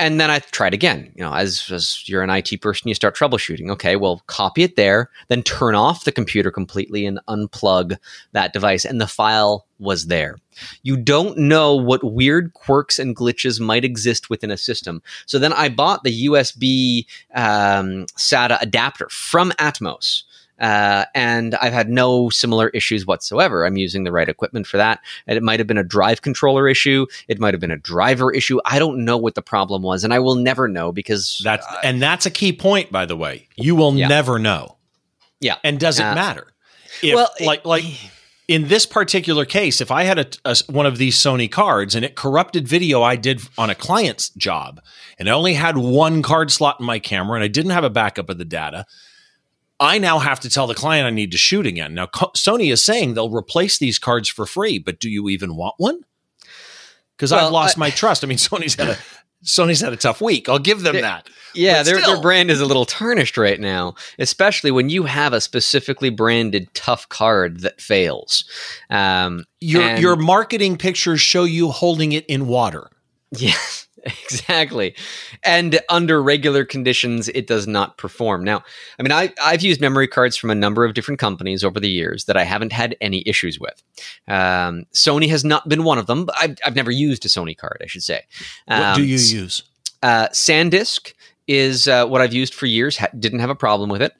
And then I tried again. You know, as, as you're an IT person, you start troubleshooting. Okay, well, copy it there, then turn off the computer completely and unplug that device. And the file was there. You don't know what weird quirks and glitches might exist within a system. So then I bought the USB um, SATA adapter from Atomos. Uh, and I've had no similar issues whatsoever. I'm using the right equipment for that. And it might have been a drive controller issue. It might have been a driver issue. I don't know what the problem was, and I will never know because That's and that's a key point, by the way. You will Yeah. never know. Yeah. And does it Uh, matter? If, well, like like in this particular case, if I had a, a- one of these Sony cards and it corrupted video I did on a client's job, and I only had one card slot in my camera, and I didn't have a backup of the data, I now have to tell the client I need to shoot again. Now, Co- Sony is saying they'll replace these cards for free, but do you even want one? Because I've lost I- my trust. I mean, Sony's had a Sony's had a tough week. I'll give them that. Yeah, their, their brand is a little tarnished right now, especially when you have a specifically branded tough card that fails. Um, Your And- your marketing pictures show you holding it in water. yeah, exactly. And under regular conditions, it does not perform. Now, I mean, I, I've used memory cards from a number of different companies over the years that I haven't had any issues with. Um, Sony has not been one of them, but I've, I've never used a Sony card, I should say. What do Um, you use? Uh, SanDisk is uh, what I've used for years. Ha- didn't have a problem with it.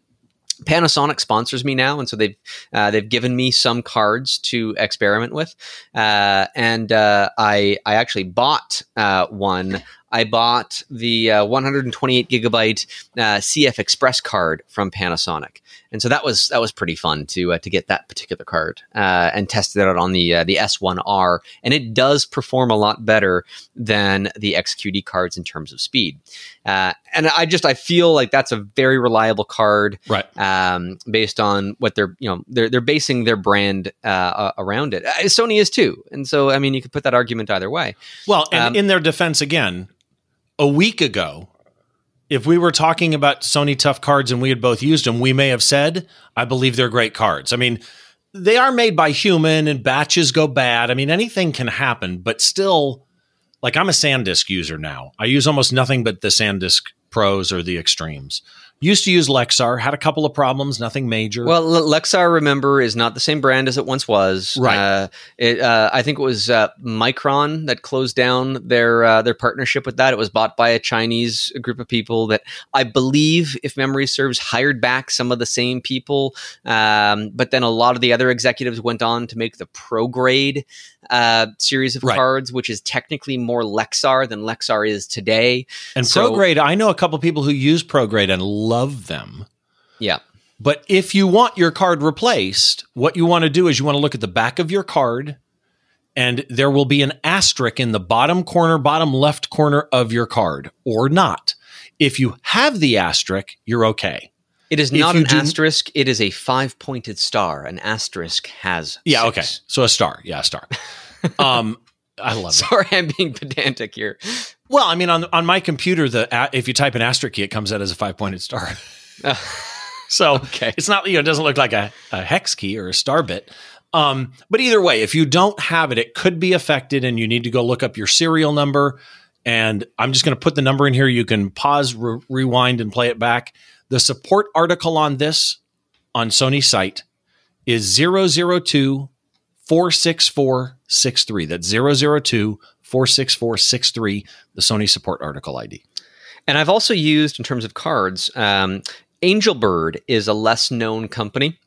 Panasonic sponsors me now, and so they've uh, they've given me some cards to experiment with. Uh, and uh, I I actually bought uh, one. I bought the uh, 128 gigabyte uh, CF Express card from Panasonic, and so that was that was pretty fun to uh, to get that particular card uh, and test it out on the uh, the S1R, and it does perform a lot better than the XQD cards in terms of speed. Uh, and I just I feel like that's a very reliable card Right. um, based on what they're you know they're they're basing their brand around it. Uh, Sony is too, and so I mean you could put that argument either way. Well, and Um, in their defense again, a week ago, if we were talking about Sony Tough cards and we had both used them, we may have said, I believe they're great cards. I mean, they are made by human and batches go bad. I mean, anything can happen, but still, like I'm a SanDisk user now. I use almost nothing but the SanDisk Pros or the Extremes. Used to use Lexar, had a couple of problems, nothing major. Well, Lexar, remember, is not the same brand as it once was. Right. Uh, it, uh, I think it was uh, Micron that closed down their uh, their partnership with that. It was bought by a Chinese group of people that I believe, if memory serves, hired back some of the same people. Um, but then a lot of the other executives went on to make the ProGrade uh, series of Right. cards, which is technically more Lexar than Lexar is today. and so- ProGrade, I know a couple people who use ProGrade and love them. Yeah. But if you want your card replaced, what you want to do is you want to look at the back of your card, and there will be an asterisk in the bottom corner, bottom left corner of your card, or not. If you have the asterisk, you're okay. It is not an do- asterisk. It is a five pointed star. An asterisk has. Yeah, six. okay. So a star. Yeah, a star. um, I love it. Sorry, I'm being pedantic here. Well, I mean, on on my computer, the if you type an asterisk key, it comes out as a five pointed star. so Okay. it's not you know it doesn't look like a, a hex key or a star bit. Um, but either way, if you don't have it, it could be affected, and you need to go look up your serial number. And I'm just going to put the number in here. You can pause, re- rewind, and play it back. The support article on this on Sony's site is 002 46463. That's 002 46463, the Sony support article ID. And I've also used, in terms of cards, um, Angelbird is a less known company.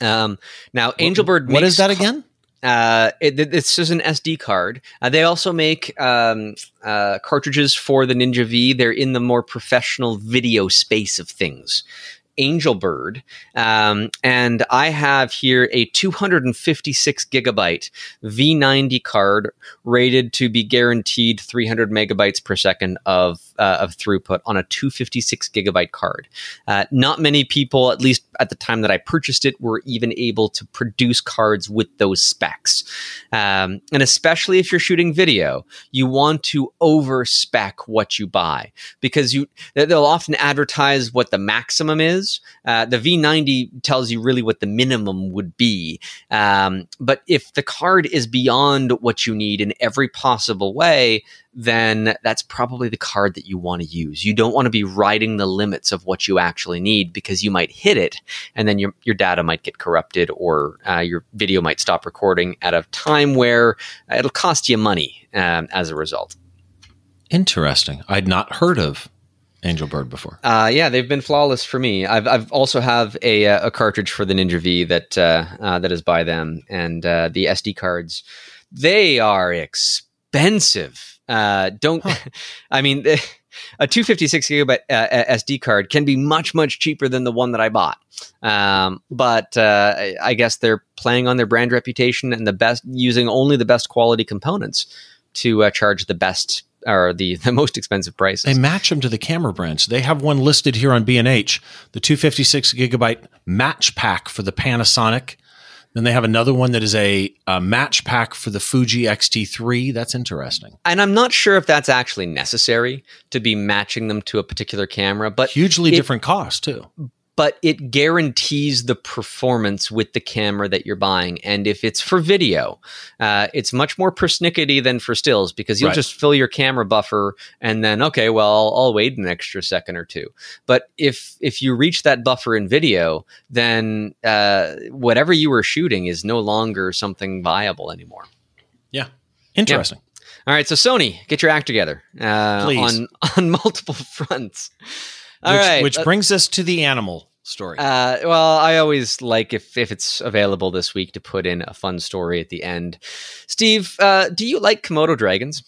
Um, now, Angelbird. What makes is that again? Uh, it, th- this is an SD card. Uh, they also make um, uh, cartridges for the Ninja V. They're in the more professional video space of things. Angelbird, um, and I have here a 256 gigabyte V90 card rated to be guaranteed 300 megabytes per second of uh, of throughput on a 256 gigabyte card. Uh, not many people, at least at the time that I purchased it, were even able to produce cards with those specs. Um, and especially if you're shooting video, you want to over spec what you buy because you they- they'll often advertise what the maximum is. Uh, the V90 tells you really what the minimum would be. Um, but if the card is beyond what you need in every possible way, then that's probably the card that you want to use. You don't want to be riding the limits of what you actually need because you might hit it and then your, your data might get corrupted or uh, your video might stop recording at a time where it'll cost you money um, as a result. Interesting. I'd not heard of Angelbird before. Uh, yeah, they've been flawless for me. I've, I've also have a, uh, a cartridge for the Ninja V that uh, uh, that is by them, and uh, the SD cards. They are expensive. Uh, don't I mean a 256 gigabyte uh, SD card can be much much cheaper than the one that I bought. Um, but uh, I- I guess they're playing on their brand reputation and the best using only the best quality components to uh, charge the best or the, the most expensive prices. They match them to the camera brands. They have one listed here on B&H, the 256 gigabyte match pack for the Panasonic. Then they have another one that is a, a match pack for the Fuji X-T3. That's interesting. and I'm not sure if that's actually necessary to be matching them to a particular camera, but Hugely it- different cost too. But it guarantees the performance with the camera that you're buying. And if it's for video, uh, it's much more persnickety than for stills because you'll Right. just fill your camera buffer and then okay, well, I'll, I'll wait an extra second or two. But if if you reach that buffer in video, then uh, whatever you were shooting is no longer something viable anymore. Yeah. Interesting. All right, so Sony, get your act together uh, on on multiple fronts. All which, right, which uh, brings us to the animal story. Uh, well, I always like if if it's available this week to put in a fun story at the end. Steve, uh, do you like Komodo dragons?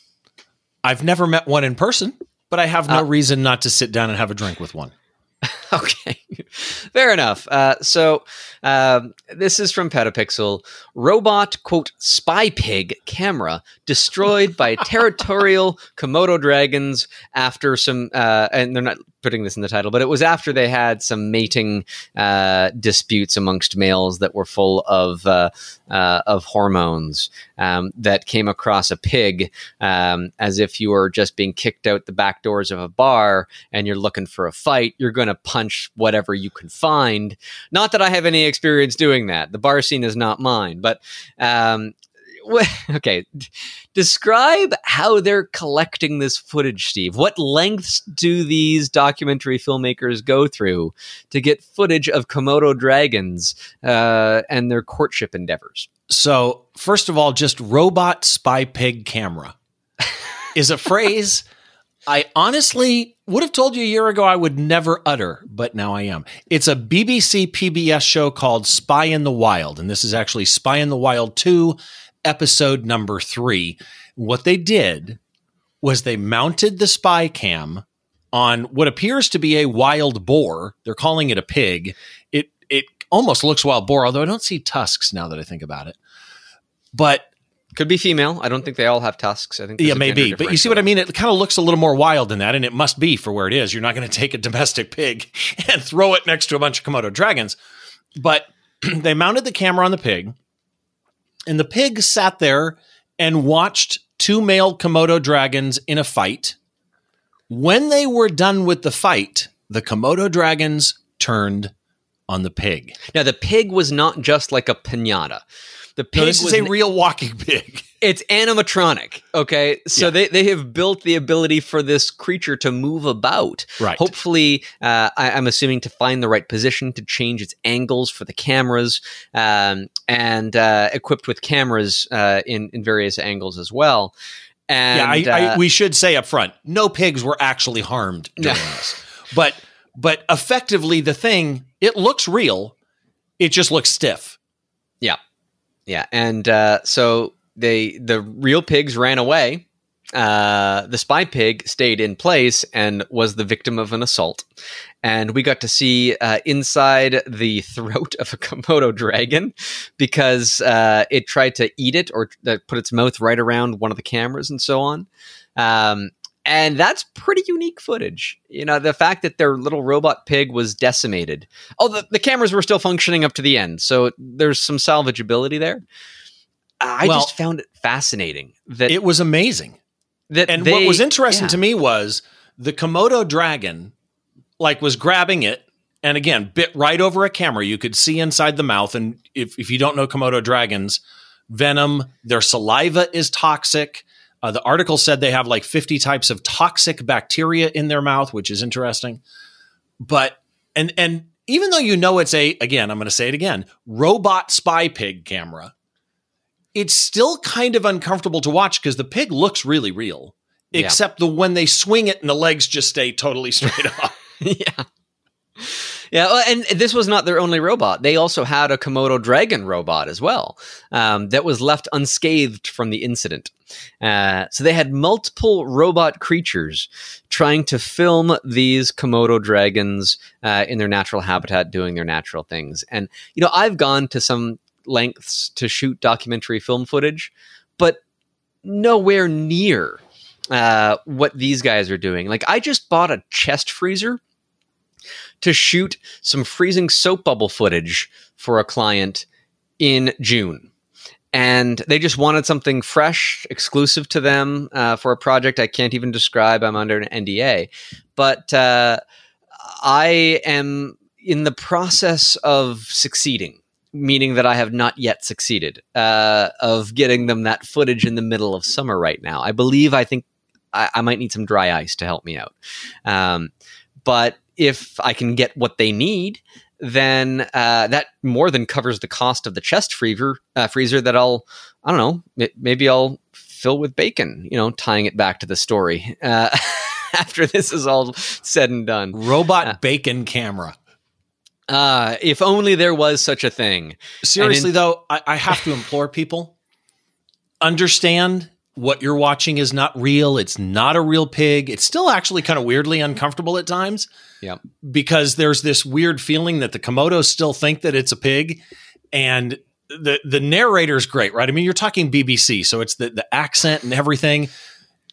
I've never met one in person, but I have no Uh, reason not to sit down and have a drink with one. okay, fair enough. Uh, so um, this is from Petapixel. Robot quote spy pig camera destroyed by territorial Komodo dragons after some, uh, and they're not putting this in the title, but it was after they had some mating uh, disputes amongst males that were full of uh, uh, of hormones um, that came across a pig um, as if you were just being kicked out the back doors of a bar and you're looking for a fight. You're going to punch whatever you can find. Not that I have any experience doing that. The bar scene is not mine, but um, okay, describe how they're collecting this footage, Steve. What lengths do these documentary filmmakers go through to get footage of Komodo dragons uh, and their courtship endeavors? So, first of all, just robot spy pig camera is a phrase I honestly would have told you a year ago I would never utter, but now I am. It's a BBC PBS show called Spy in the Wild, and this is actually Spy in the Wild 2 episode number three. What they did was they mounted the spy cam on what appears to be a wild boar. They're calling it a pig. It it almost looks wild boar, although I don't see tusks now that I think about it. But could be female. I don't think they all have tusks. I think yeah, maybe. But you see what I mean? It kind of looks a little more wild than that, and it must be for where it is. You're not going to take a domestic pig and throw it next to a bunch of Komodo dragons. But they mounted the camera on the pig and the pig sat there and watched two male Komodo dragons in a fight. When they were done with the fight, the Komodo dragons turned on the pig. Now, the pig was not just like a pinata. The pig no, this is a real walking pig. It's animatronic. Okay. So yeah. they, they have built the ability for this creature to move about. Right. Hopefully, uh, I, am assuming to find the right position to change its angles for the cameras um, and uh, equipped with cameras uh, in, in various angles as well. And, yeah, I, I, uh, we should say up front no pigs were actually harmed during this. But, but effectively, the thing, it looks real, it just looks stiff. Yeah. And uh, so they the real pigs ran away. Uh, the spy pig stayed in place and was the victim of an assault. And we got to see uh, inside the throat of a Komodo dragon because uh, it tried to eat it or uh, put its mouth right around one of the cameras and so on. Um, and that's pretty unique footage. You know, the fact that their little robot pig was decimated. Oh, the, the cameras were still functioning up to the end, so there's some salvageability there. I well, just found it fascinating that it was amazing. That and they, what was interesting yeah. to me was the Komodo dragon, like, was grabbing it and again bit right over a camera. You could see inside the mouth. And if if you don't know Komodo dragons, venom, their saliva is toxic. Uh, the article said they have like 50 types of toxic bacteria in their mouth, which is interesting. But and and even though you know it's a again, I'm going to say it again, robot spy pig camera, it's still kind of uncomfortable to watch because the pig looks really real, yeah. except the when they swing it and the legs just stay totally straight up. yeah. Yeah, and this was not their only robot. They also had a Komodo dragon robot as well um, that was left unscathed from the incident. Uh, so they had multiple robot creatures trying to film these Komodo dragons uh, in their natural habitat, doing their natural things. And you know, I've gone to some lengths to shoot documentary film footage, but nowhere near uh, what these guys are doing. Like, I just bought a chest freezer to shoot some freezing soap bubble footage for a client in June. And they just wanted something fresh, exclusive to them uh, for a project I can't even describe. I'm under an NDA. But uh, I am in the process of succeeding, meaning that I have not yet succeeded, uh, of getting them that footage in the middle of summer right now. I believe I think I, I might need some dry ice to help me out. Um, but if I can get what they need, then uh, that more than covers the cost of the chest freezer. Uh, freezer that I'll, I don't know, maybe I'll fill with bacon. You know, tying it back to the story uh, after this is all said and done. Robot uh, bacon camera. Uh, if only there was such a thing. Seriously, in- though, I, I have to implore people understand what you're watching is not real. It's not a real pig. It's still actually kind of weirdly uncomfortable at times. Yeah. Because there's this weird feeling that the Komodos still think that it's a pig. And the the narrator's great, right? I mean, you're talking BBC, so it's the, the accent and everything.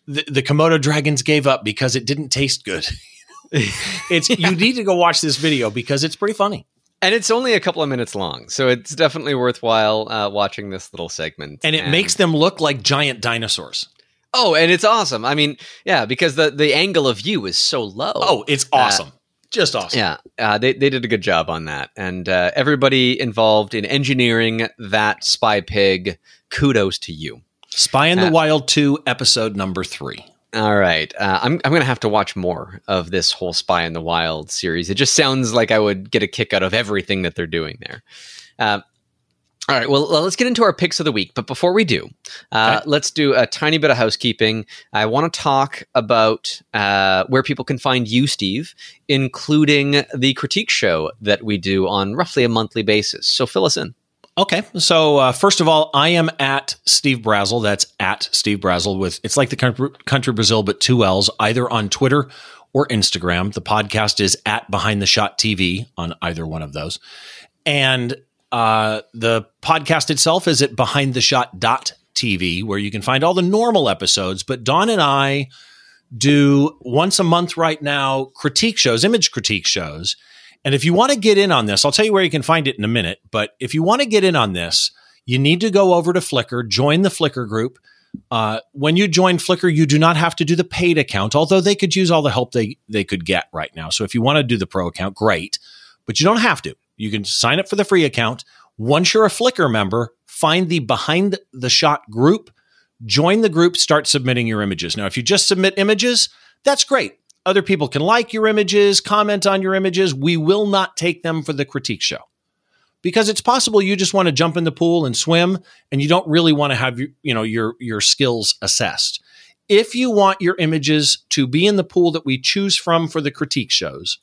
The, the Komodo dragons gave up because it didn't taste good. it's you need to go watch this video because it's pretty funny. And it's only a couple of minutes long, so it's definitely worthwhile uh, watching this little segment. And it makes them look like giant dinosaurs. Oh, and it's awesome. I mean, yeah, because the the angle of view is so low. Oh, it's awesome. Uh, Just awesome. Yeah, uh, they they did a good job on that, and uh, everybody involved in engineering that spy pig, kudos to you. Spy in the Wild two, episode number three. All right. Uh, I'm, I'm going to have to watch more of this whole Spy in the Wild series. It just sounds like I would get a kick out of everything that they're doing there. Uh, all right, well, let's get into our picks of the week. But before we do, uh, okay. let's do a tiny bit of housekeeping. I want to talk about uh, where people can find you, Steve, including the critique show that we do on roughly a monthly basis. So fill us in. Okay. So uh, first of all, I am at Steve Brazill. That's at Steve Brazill with it's like the country, country Brazil, but two L's, either on Twitter or Instagram. The podcast is at Behind the Shot TV on either one of those. And uh, the podcast itself is at behindtheshot.tv, where you can find all the normal episodes. But Don and I do once a month right now critique shows, image critique shows. And if you want to get in on this, I'll tell you where you can find it in a minute. But if you want to get in on this, you need to go over to Flickr, join the Flickr group. Uh, when you join Flickr, you do not have to do the paid account, although they could use all the help they, they could get right now. So if you want to do the pro account, great, but you don't have to. You can sign up for the free account. Once you're a Flickr member, find the behind the shot group, join the group, start submitting your images. Now, if you just submit images, that's great. Other people can like your images, comment on your images. We will not take them for the critique show because it's possible you just want to jump in the pool and swim and you don't really want to have your, you know your your skills assessed. If you want your images to be in the pool that we choose from for the critique shows,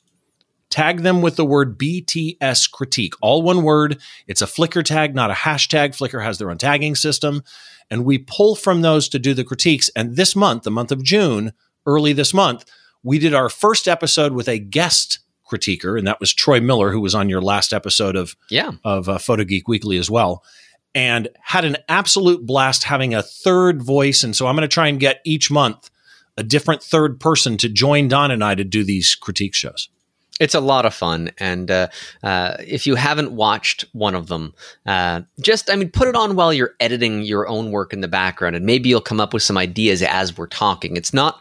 tag them with the word BTS critique, all one word. It's a Flickr tag, not a hashtag. Flickr has their own tagging system. And we pull from those to do the critiques. And this month, the month of June, early this month, we did our first episode with a guest critiquer, and that was Troy Miller, who was on your last episode of yeah of uh, Photo Geek Weekly as well, and had an absolute blast having a third voice. And so I'm going to try and get each month a different third person to join Don and I to do these critique shows. It's a lot of fun, and uh, uh, if you haven't watched one of them, uh, just I mean, put it on while you're editing your own work in the background, and maybe you'll come up with some ideas as we're talking. It's not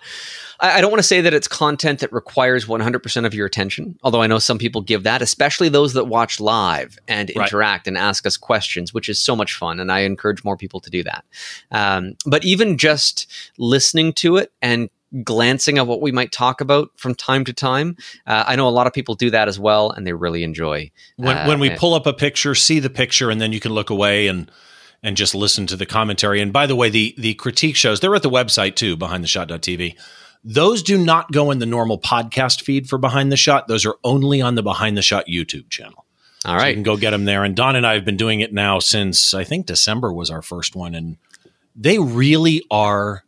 I, I don't want to say that it's content that requires 100% of your attention, although I know some people give that, especially those that watch live and interact right. and ask us questions, which is so much fun. And I encourage more people to do that. Um, but even just listening to it and glancing at what we might talk about from time to time. Uh, I know a lot of people do that as well, and they really enjoy. When, uh, when we pull up a picture, see the picture, and then you can look away and and just listen to the commentary. And by the way, the the critique shows they're at the website too, behind the shot.tv. Those do not go in the normal podcast feed for Behind the Shot. Those are only on the Behind the Shot YouTube channel. All right. So you can go get them there. And Don and I have been doing it now since I think December was our first one. And they really are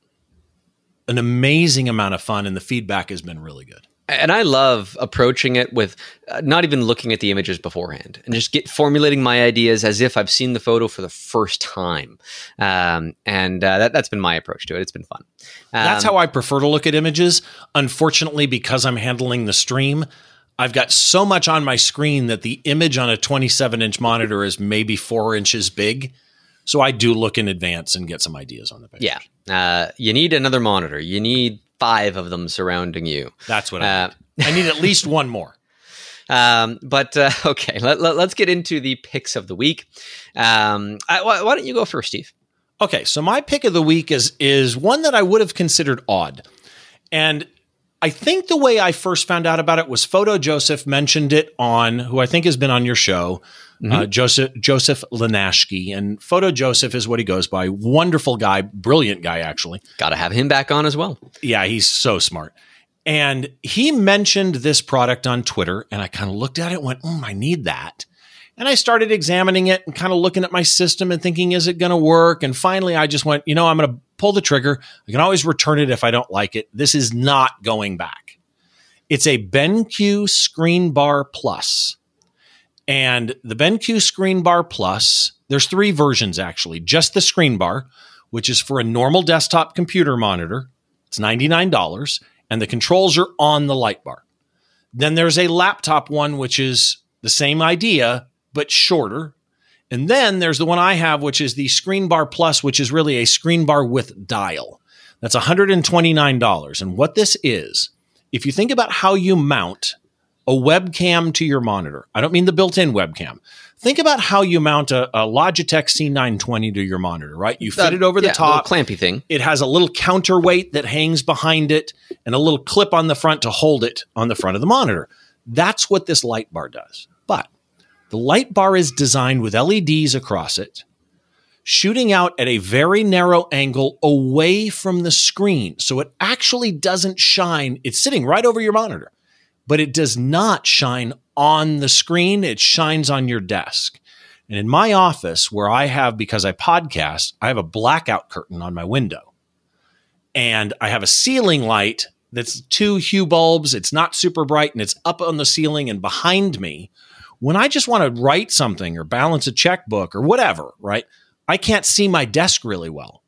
an amazing amount of fun. And the feedback has been really good and I love approaching it with uh, not even looking at the images beforehand and just get formulating my ideas as if I've seen the photo for the first time. Um, and uh, that, has been my approach to it. It's been fun. Um, that's how I prefer to look at images. Unfortunately, because I'm handling the stream, I've got so much on my screen that the image on a 27 inch monitor is maybe four inches big. So I do look in advance and get some ideas on the page. Yeah. Uh, you need another monitor. You need five of them surrounding you. That's what I uh, need. I need at least one more. Um, but uh, okay, let, us let, get into the picks of the week. Um, I, why, why don't you go first, Steve? Okay, so my pick of the week is is one that I would have considered odd, and I think the way I first found out about it was Photo Joseph mentioned it on who I think has been on your show, mm-hmm. uh, Joseph Joseph Linaschke, and Photo Joseph is what he goes by. Wonderful guy, brilliant guy, actually. Got to have him back on as well. Yeah, he's so smart. And he mentioned this product on Twitter, and I kind of looked at it, and went, "Oh, I need that." And I started examining it and kind of looking at my system and thinking, "Is it going to work?" And finally, I just went, "You know, I'm going to pull the trigger. I can always return it if I don't like it. This is not going back." It's a BenQ Screen Bar Plus. And the BenQ Screen Bar Plus, there's three versions actually. Just the screen bar, which is for a normal desktop computer monitor. It's $99 and the controls are on the light bar. Then there's a laptop one, which is the same idea, but shorter. And then there's the one I have, which is the Screen Bar Plus, which is really a screen bar with dial. That's $129. And what this is, if you think about how you mount a webcam to your monitor, I don't mean the built in webcam. Think about how you mount a, a Logitech C920 to your monitor, right? You fit Uh, it over the top. clampy thing. It has a little counterweight that hangs behind it and a little clip on the front to hold it on the front of the monitor. That's what this light bar does. But the light bar is designed with LEDs across it, shooting out at a very narrow angle away from the screen. So it actually doesn't shine. It's sitting right over your monitor, but it does not shine on the screen. It shines on your desk. And in my office, where I have, because I podcast, I have a blackout curtain on my window. And I have a ceiling light that's two hue bulbs. It's not super bright and it's up on the ceiling and behind me. When I just want to write something or balance a checkbook or whatever, right? I can't see my desk really well.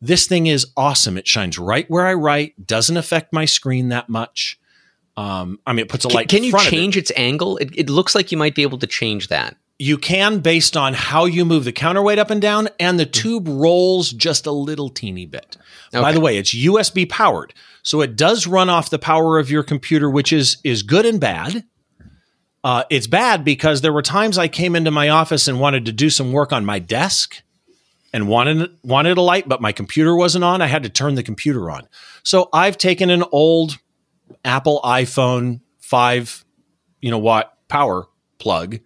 This thing is awesome. It shines right where I write, doesn't affect my screen that much. Um, I mean, it puts a Can, light. can in you front of it. change its angle? It, it looks like you might be able to change that. You can based on how you move the counterweight up and down, and the tube rolls just a little teeny bit. By the way, it's USB powered, so it does run off the power of your computer, which is is good and bad. Uh, it's bad because there were times I came into my office and wanted to do some work on my desk, and wanted wanted a light, but my computer wasn't on. I had to turn the computer on. So I've taken an old Apple iPhone five, you know watt power plug,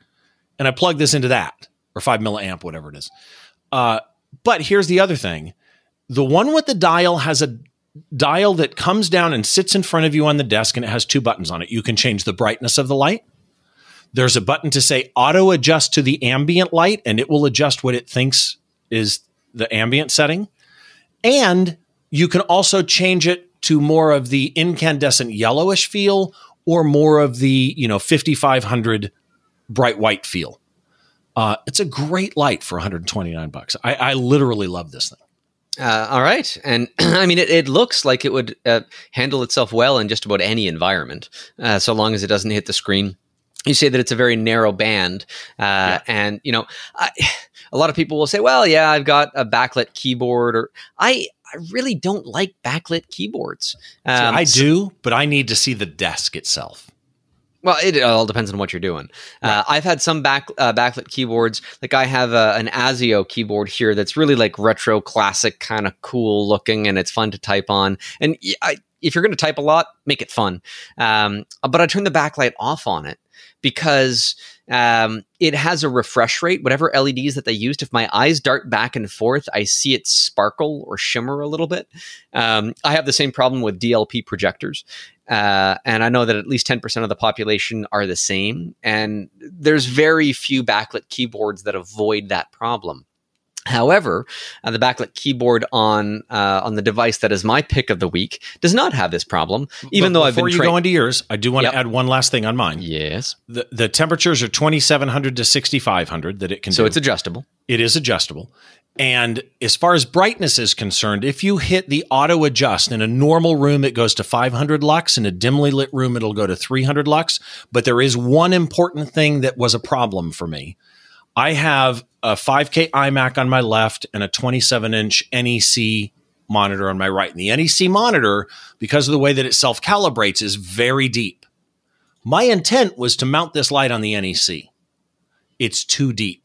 and I plug this into that or five milliamp, whatever it is. Uh, but here's the other thing: the one with the dial has a dial that comes down and sits in front of you on the desk, and it has two buttons on it. You can change the brightness of the light. There's a button to say auto adjust to the ambient light, and it will adjust what it thinks is the ambient setting. And you can also change it to more of the incandescent yellowish feel or more of the, you know, 5500 bright white feel. Uh, it's a great light for 129 bucks. I, I literally love this thing. Uh, all right, and I mean, it, it looks like it would uh, handle itself well in just about any environment, uh, so long as it doesn't hit the screen. You say that it's a very narrow band, uh, and you know, I, a lot of people will say, "Well, yeah, I've got a backlit keyboard," or I, I really don't like backlit keyboards. Um, I do, but I need to see the desk itself. Well, it all depends on what you're doing. Uh, I've had some back uh, backlit keyboards. Like I have a, an Azio keyboard here that's really like retro, classic, kind of cool looking, and it's fun to type on. And I, if you're going to type a lot, make it fun. Um, but I turn the backlight off on it because um, it has a refresh rate. Whatever LEDs that they used, if my eyes dart back and forth, I see it sparkle or shimmer a little bit. Um, I have the same problem with DLP projectors. Uh, and I know that at least 10% of the population are the same. And there's very few backlit keyboards that avoid that problem. However, uh, the backlit keyboard on uh, on the device that is my pick of the week does not have this problem, even But though I've been before been you go into yours, I do want Yep. to add one last thing on mine. yes, The, the temperatures are 2700 to 6500 that it can so do. it's adjustable. It is adjustable. And as far as brightness is concerned, if you hit the auto adjust in a normal room, it goes to 500 lux. In a dimly lit room, it'll go to 300 lux. But there is one important thing that was a problem for me. I have a 5K iMac on my left and a 27 inch NEC monitor on my right. And the NEC monitor, because of the way that it self calibrates, is very deep. My intent was to mount this light on the NEC. It's too deep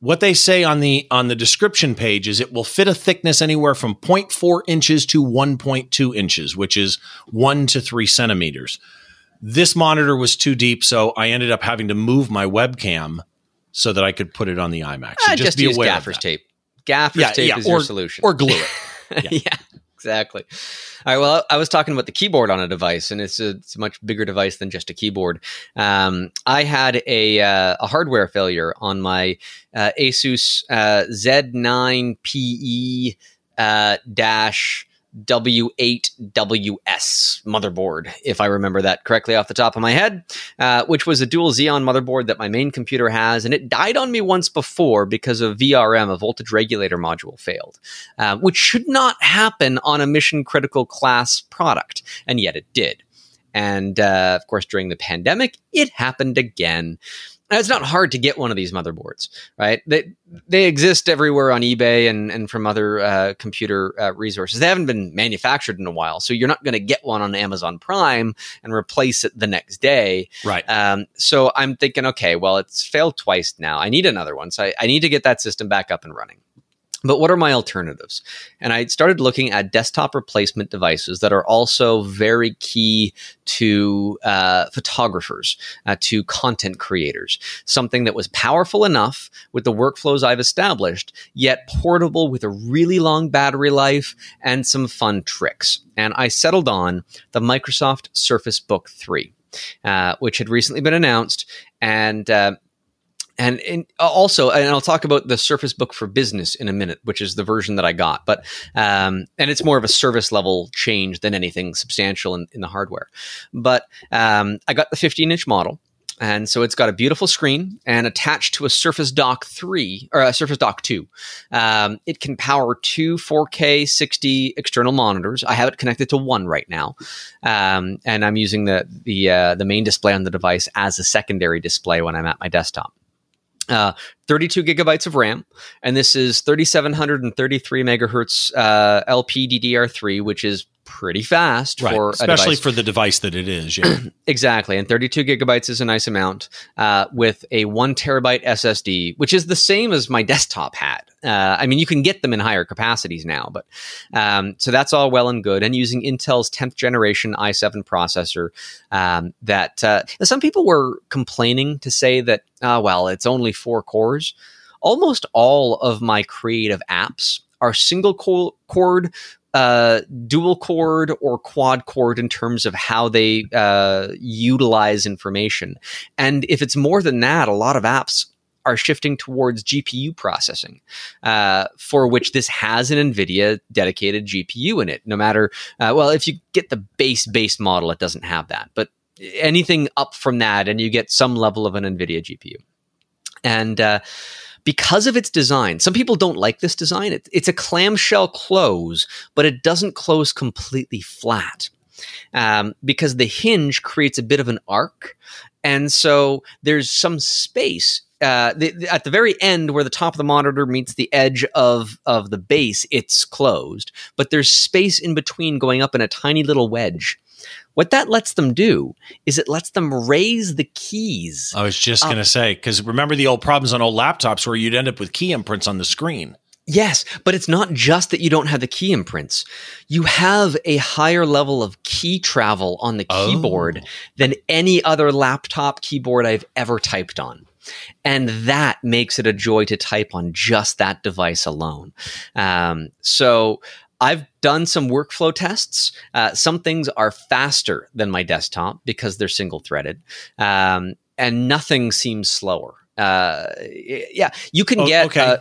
what they say on the on the description page is it will fit a thickness anywhere from 0.4 inches to 1.2 inches which is 1 to 3 centimeters this monitor was too deep so i ended up having to move my webcam so that i could put it on the imac so Uh, just, just be use aware gaffer's of that. tape. Gaffer's Yeah, tape yeah, is or, your solution. or glue it yeah. exactly. All right. Well, I was talking about the keyboard on a device, and it's a, it's a much bigger device than just a keyboard. Um, I had a, uh, a hardware failure on my uh, Asus uh, Z9PE uh, dash W8WS motherboard, if I remember that correctly off the top of my head, uh, which was a dual Xeon motherboard that my main computer has. And it died on me once before because of VRM, a voltage regulator module failed, uh, which should not happen on a mission critical class product. And yet it did. And uh, of course, during the pandemic, it happened again. It's not hard to get one of these motherboards, right? They they exist everywhere on eBay and and from other uh, computer uh, resources. They haven't been manufactured in a while, so you're not going to get one on Amazon Prime and replace it the next day, right? Um, so I'm thinking, okay, well, it's failed twice now. I need another one, so I, I need to get that system back up and running. But what are my alternatives? And I started looking at desktop replacement devices that are also very key to uh, photographers, uh, to content creators. Something that was powerful enough with the workflows I've established, yet portable with a really long battery life and some fun tricks. And I settled on the Microsoft Surface Book 3. Uh, which had recently been announced, and uh, and, and, also and i'll talk about the surface book for business in a minute which is the version that i got but um, and it's more of a service level change than anything substantial in, in the hardware but um, i got the 15 inch model and so it's got a beautiful screen and attached to a Surface Dock 3 or a Surface Dock 2. Um, it can power two 4K 60 external monitors. I have it connected to one right now. Um, and I'm using the the uh, the main display on the device as a secondary display when I'm at my desktop. Uh, 32 gigabytes of RAM, and this is 3733 megahertz uh, LPDDR3, which is pretty fast right. for especially for the device that it is. Yeah, exactly. And 32 gigabytes is a nice amount uh, with a one terabyte SSD, which is the same as my desktop had. Uh, I mean, you can get them in higher capacities now, but um, so that's all well and good. And using Intel's 10th generation i7 processor, um, that uh, some people were complaining to say that, uh, well, it's only four cores. Almost all of my creative apps are single core uh, dual core or quad core in terms of how they uh, utilize information. And if it's more than that, a lot of apps are shifting towards GPU processing, uh, for which this has an NVIDIA dedicated GPU in it. No matter, uh, well, if you get the base base model, it doesn't have that, but anything up from that, and you get some level of an NVIDIA GPU. And uh, because of its design, some people don't like this design. It, it's a clamshell close, but it doesn't close completely flat. Um, because the hinge creates a bit of an arc. And so there's some space uh, the, the, at the very end where the top of the monitor meets the edge of of the base, it's closed, but there's space in between going up in a tiny little wedge. What that lets them do is it lets them raise the keys. I was just going to say, because remember the old problems on old laptops where you'd end up with key imprints on the screen. Yes, but it's not just that you don't have the key imprints. You have a higher level of key travel on the oh. keyboard than any other laptop keyboard I've ever typed on. And that makes it a joy to type on just that device alone. Um, so I've done some workflow tests. Uh, some things are faster than my desktop because they're single threaded, um, and nothing seems slower. Uh, yeah, you can oh, get. Okay, uh,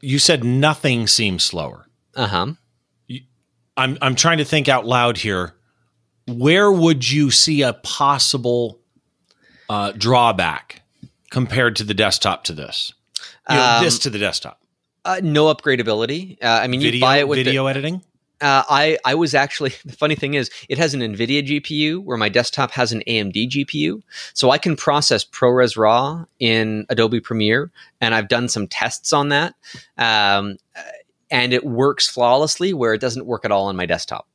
you said nothing seems slower. Uh huh. I'm I'm trying to think out loud here. Where would you see a possible uh, drawback compared to the desktop to this? You know, um, this to the desktop. Uh, no upgradability. Uh, I mean, video, you buy it with video the, editing. Uh, I I was actually the funny thing is it has an NVIDIA GPU where my desktop has an AMD GPU, so I can process ProRes RAW in Adobe Premiere, and I've done some tests on that, um, and it works flawlessly where it doesn't work at all on my desktop.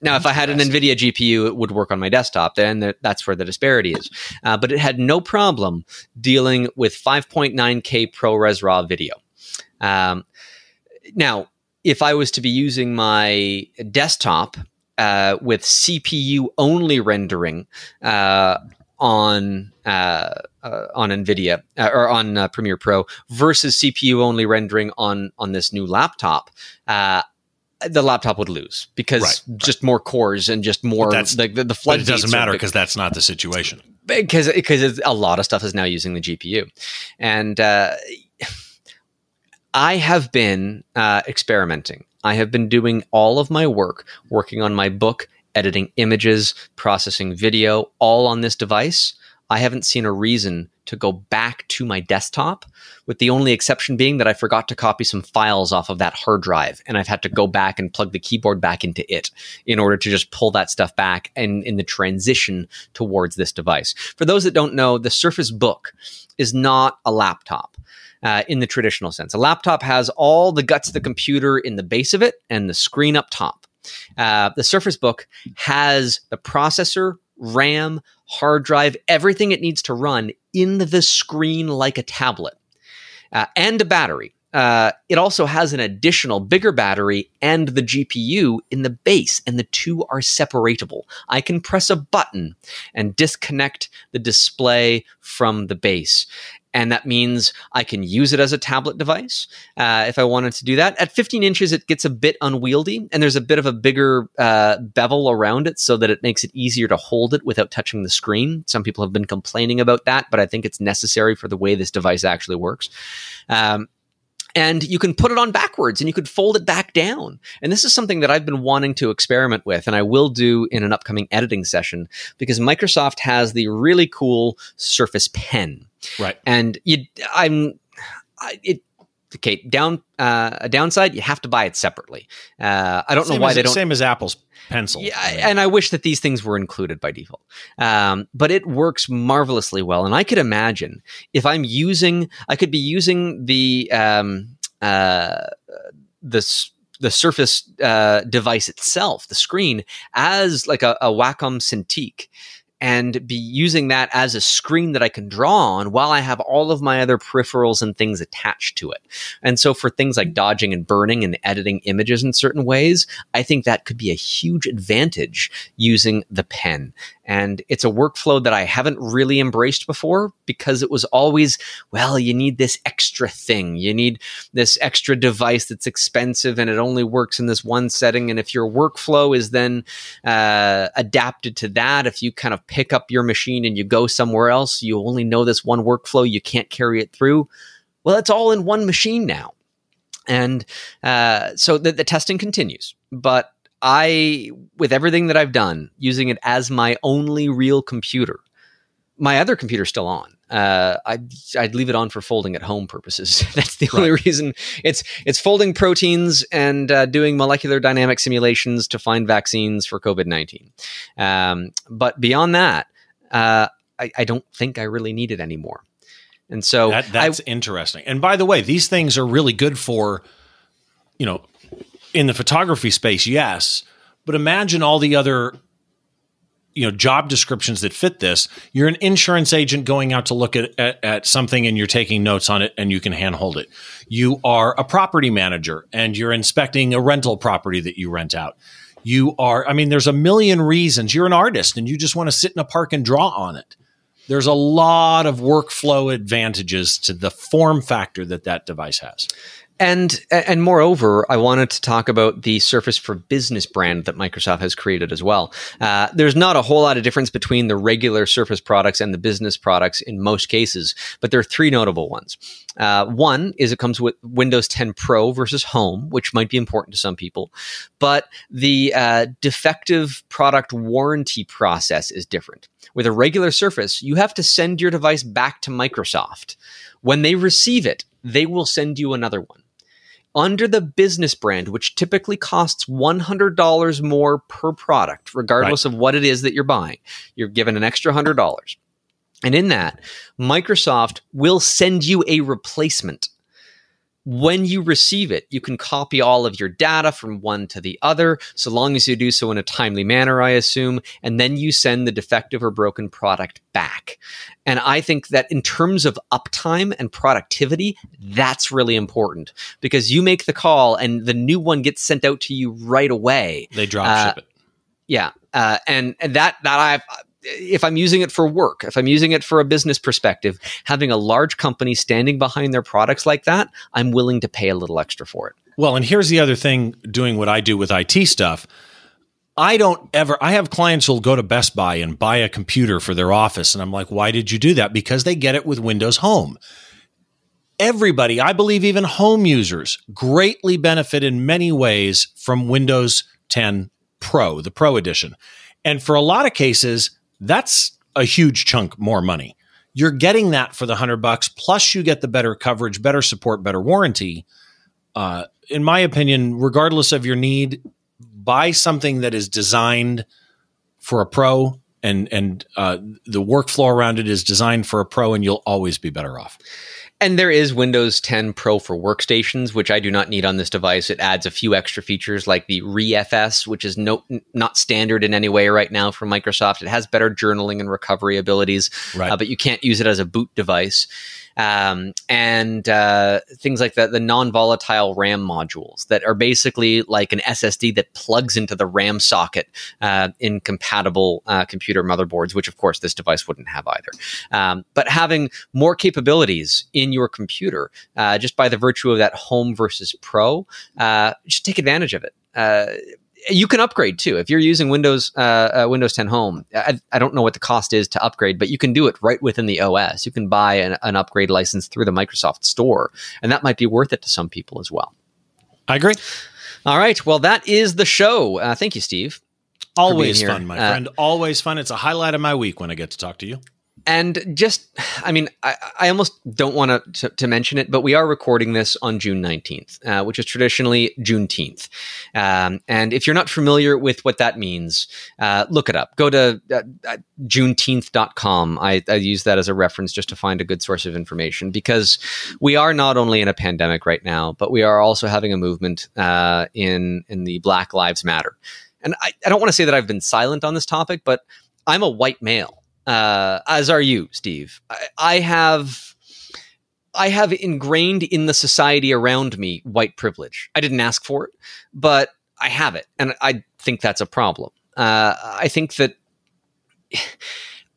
Now, if I had an NVIDIA GPU, it would work on my desktop. Then that's where the disparity is. Uh, but it had no problem dealing with 5.9K ProRes RAW video. Um, now, if I was to be using my desktop uh, with CPU only rendering uh, on uh, uh on NVIDIA uh, or on uh, Premiere Pro versus CPU only rendering on on this new laptop, the laptop would lose because right, just right. more cores and just more the the, the flood. It doesn't matter because that's not the situation. Because because a lot of stuff is now using the GPU, and I have been uh, experimenting. I have been doing all of my work, working on my book, editing images, processing video, all on this device. I haven't seen a reason to go back to my desktop, with the only exception being that I forgot to copy some files off of that hard drive, and I've had to go back and plug the keyboard back into it in order to just pull that stuff back and in the transition towards this device. For those that don't know, the Surface Book is not a laptop. Uh, in the traditional sense, a laptop has all the guts of the computer in the base of it and the screen up top. Uh, the Surface Book has the processor, RAM, hard drive, everything it needs to run in the screen like a tablet, uh, and a battery. Uh, it also has an additional bigger battery and the GPU in the base, and the two are separatable. I can press a button and disconnect the display from the base and that means I can use it as a tablet device uh, if I wanted to do that. At 15 inches, it gets a bit unwieldy, and there's a bit of a bigger uh, bevel around it so that it makes it easier to hold it without touching the screen. Some people have been complaining about that, but I think it's necessary for the way this device actually works. Um, and you can put it on backwards and you could fold it back down. And this is something that I've been wanting to experiment with, and I will do in an upcoming editing session because Microsoft has the really cool Surface Pen. Right. And you, I'm, it, okay, down, uh, a downside, you have to buy it separately. Uh, I don't same know why as, they don't. Same as Apple's pencil. Yeah, and I wish that these things were included by default. Um, but it works marvelously well, and I could imagine if I'm using, I could be using the um, uh, this the Surface uh, device itself, the screen, as like a, a Wacom Cintiq and be using that as a screen that I can draw on while I have all of my other peripherals and things attached to it. And so for things like dodging and burning and editing images in certain ways, I think that could be a huge advantage using the pen. And it's a workflow that I haven't really embraced before because it was always, well, you need this extra thing. You need this extra device that's expensive and it only works in this one setting. And if your workflow is then uh, adapted to that, if you kind of pick up your machine and you go somewhere else, you only know this one workflow, you can't carry it through. Well, it's all in one machine now. And uh, so the, the testing continues. But I, with everything that I've done, using it as my only real computer, my other computer's still on. Uh, I'd, I'd leave it on for folding at home purposes. That's the right. only reason. It's it's folding proteins and uh, doing molecular dynamic simulations to find vaccines for COVID nineteen. Um, but beyond that, uh, I, I, don't think I really need it anymore. And so that, that's I, interesting. And by the way, these things are really good for, you know, in the photography space, yes. But imagine all the other you know job descriptions that fit this you're an insurance agent going out to look at, at, at, something and you're taking notes on it and you can handhold it. You are a property manager and you're inspecting a rental property that you rent out. You are i mean there's a million reasons. You're an artist and you just want to sit in a park and draw on it. There's a lot of workflow advantages to the form factor that that device has and and moreover, I wanted to talk about the Surface for Business brand that Microsoft has created as well. Uh, there's not a whole lot of difference between the regular Surface products and the business products in most cases, but there are three notable ones. Uh, one is it comes with Windows 10 Pro versus Home, which might be important to some people, but the uh, defective product warranty process is different. With a regular Surface, you have to send your device back to Microsoft. When they receive it, they will send you another one under the business brand, which typically costs $100 more per product, regardless right. of what it is that you're buying. You're given an extra $100. And in that, Microsoft will send you a replacement when you receive it, you can copy all of your data from one to the other, so long as you do so in a timely manner, I assume, and then you send the defective or broken product back. And I think that in terms of uptime and productivity, that's really important because you make the call and the new one gets sent out to you right away. They drop uh, ship it. Yeah, uh, and and that that I've if I'm using it for work, if I'm using it for a business perspective, having a large company standing behind their products like that, I'm willing to pay a little extra for it. Well, and here's the other thing doing what I do with IT stuff. I don't ever, I have clients who'll go to Best Buy and buy a computer for their office. And I'm like, why did you do that? Because they get it with Windows Home. Everybody, I believe even home users, greatly benefit in many ways from Windows 10 Pro, the Pro edition. And for a lot of cases, that's a huge chunk more money. you're getting that for the hundred bucks. Plus, you get the better coverage, better support, better warranty. Uh, in my opinion, regardless of your need, buy something that is designed for a pro and and uh, the workflow around it is designed for a pro, and you'll always be better off. And there is Windows 10 Pro for workstations, which I do not need on this device. It adds a few extra features like the ReFS, which is no, not standard in any way right now for Microsoft. It has better journaling and recovery abilities, right. uh, but you can't use it as a boot device um, and uh, things like the, the non-volatile RAM modules that are basically like an SSD that plugs into the RAM socket uh, in compatible uh, computer motherboards, which of course this device wouldn't have either. Um, but having more capabilities in your computer uh, just by the virtue of that home versus pro, uh, just take advantage of it uh, you can upgrade too if you're using Windows uh, uh, Windows 10 Home. I, I, don't know what the cost is to upgrade, but you can do it right within the OS. You can buy an, an, upgrade license through the Microsoft Store, and that might be worth it to some people as well. I agree. All right, well that is the show. Uh, thank you, Steve. Always fun, my uh, friend. Always fun. It's a highlight of my week when I get to talk to you and just i mean i, I almost don't want to, to mention it but we are recording this on june 19th uh, which is traditionally juneteenth. Um, and if you're not familiar with what that means uh, look it up. Go to uh, uh juneteenth.com I, I use that as a reference just to find a good source of information because we are not only in a pandemic right now but we are also having a movement uh, in in the black lives matter. And I, I don't want to say that i've been silent on this topic but i'm a white male uh, as are you, Steve. I, I have I have ingrained in the society around me white privilege. I didn't ask for it, but I have it, and I think that's a problem. Uh, I think that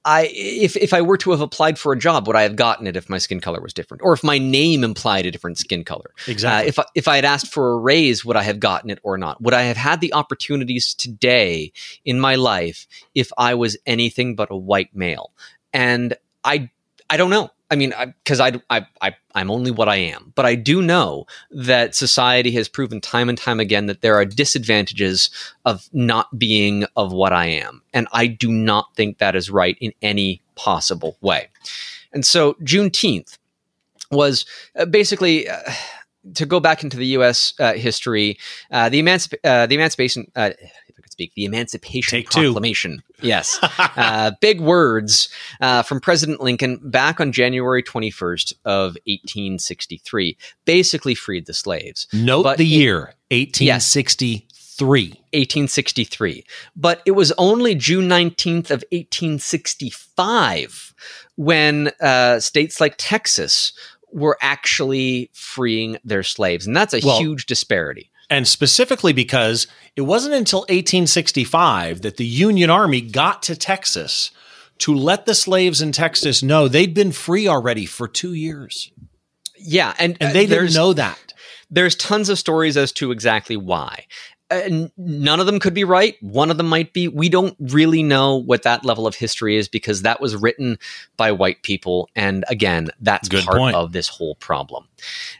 I if if I were to have applied for a job, would I have gotten it if my skin color was different, or if my name implied a different skin color? Exactly. Uh, if I, if I had asked for a raise, would I have gotten it or not? Would I have had the opportunities today in my life if I was anything but a white male? And I I don't know. I mean, because I, I, I, I'm only what I am, but I do know that society has proven time and time again that there are disadvantages of not being of what I am. And I do not think that is right in any possible way. And so Juneteenth was uh, basically. Uh, to go back into the U.S. Uh, history, uh, the, emancip- uh, the emancipation, uh, speak, the Emancipation Take Proclamation. Two. Yes. uh, big words uh, from President Lincoln back on January 21st of 1863. Basically freed the slaves. Note but the it, year, 1863. Yes, 1863. But it was only June 19th of 1865 when uh, states like Texas were actually freeing their slaves. And that's a well, huge disparity and specifically because it wasn't until 1865 that the Union Army got to Texas to let the slaves in Texas know they'd been free already for two years. Yeah, and, and they didn't know that. There's tons of stories as to exactly why. Uh, none of them could be right. One of them might be. We don't really know what that level of history is because that was written by white people, and again, that's Good part point. of this whole problem.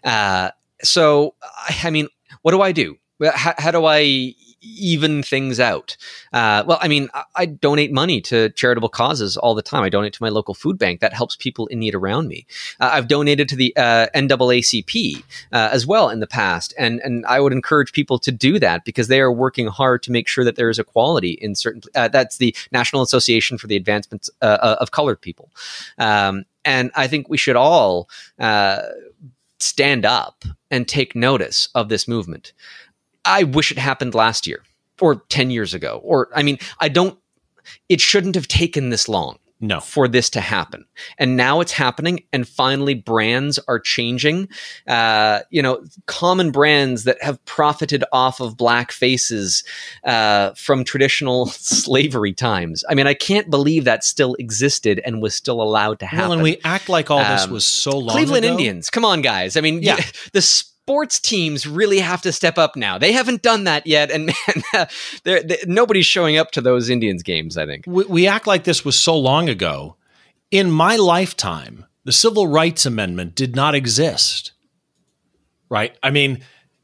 Uh, so, I mean, what do I do? How, how do I even things out? Uh, well, I mean, I, I, donate money to charitable causes all the time. I donate to my local food bank. That helps people in need around me. Uh, I've donated to the uh, NAACP uh, as well in the past, and and I would encourage people to do that because they are working hard to make sure that there is equality in certain. Uh, that's the National Association for the Advancement uh, of Colored People, um, and I think we should all stand up and take notice of this movement. I wish it happened last year or 10 years ago. Or, I mean, I don't, it shouldn't have taken this long. No. For this to happen. And now it's happening. And finally, brands are changing. Uh, you know, common brands that have profited off of black faces uh, from traditional slavery times. I mean, I can't believe that still existed and was still allowed to happen. Well, and we act like all this um, was so long Cleveland ago. Indians. Come on, guys. I mean, yeah. You, the sports teams really have to step up now. They haven't done that yet, and man, uh, they're, they're, nobody's showing up to those Indians games. I think we, we act like this was so long ago. In my lifetime, the Civil Rights Amendment did not exist. Right? I mean,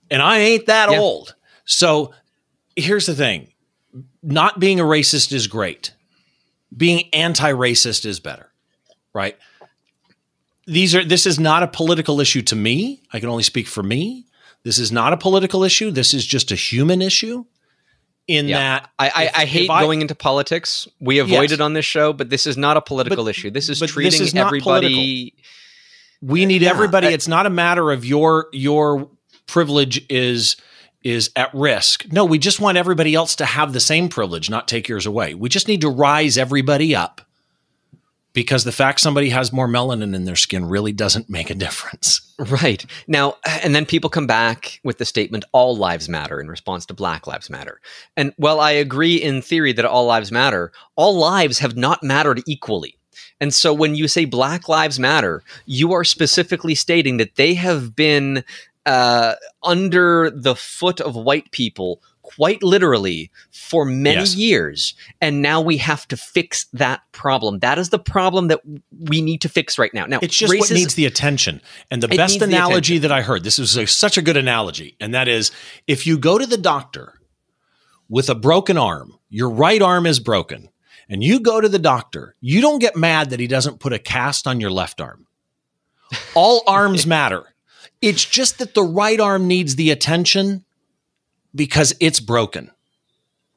and I ain't that yeah. old. So here's the thing: not being a racist is great. Being anti-racist is better. Right? These are this is not a political issue to me. I can only speak for me. This is not a political issue. This is just a human issue. In yeah. that, I, I, if, I hate I, going into politics. We avoid yes. it on this show, but this is not a political but, issue. This is treating this is everybody. Political. We need yeah, everybody. I, it's not a matter of your your privilege is is at risk. No, we just want everybody else to have the same privilege, not take yours away. We just need to rise everybody up because the fact somebody has more melanin in their skin really doesn't make a difference. Right. Now, and then people come back with the statement, all lives matter in response to Black Lives Matter. And while I agree in theory that all lives matter, all lives have not mattered equally. And so when you say Black Lives Matter, you are specifically stating that they have been uh, under the foot of white people quite literally for many yes. years. And now we have to fix that problem. That is the problem that we need to fix right now. Now, it's just what needs the attention. And the best analogy the that I heard, this is a, such a good analogy, and that is if you go to the doctor with a broken arm, your right arm is broken, and you go to the doctor, you don't get mad that he doesn't put a cast on your left arm. All arms matter. It's just that the right arm needs the attention because it's broken.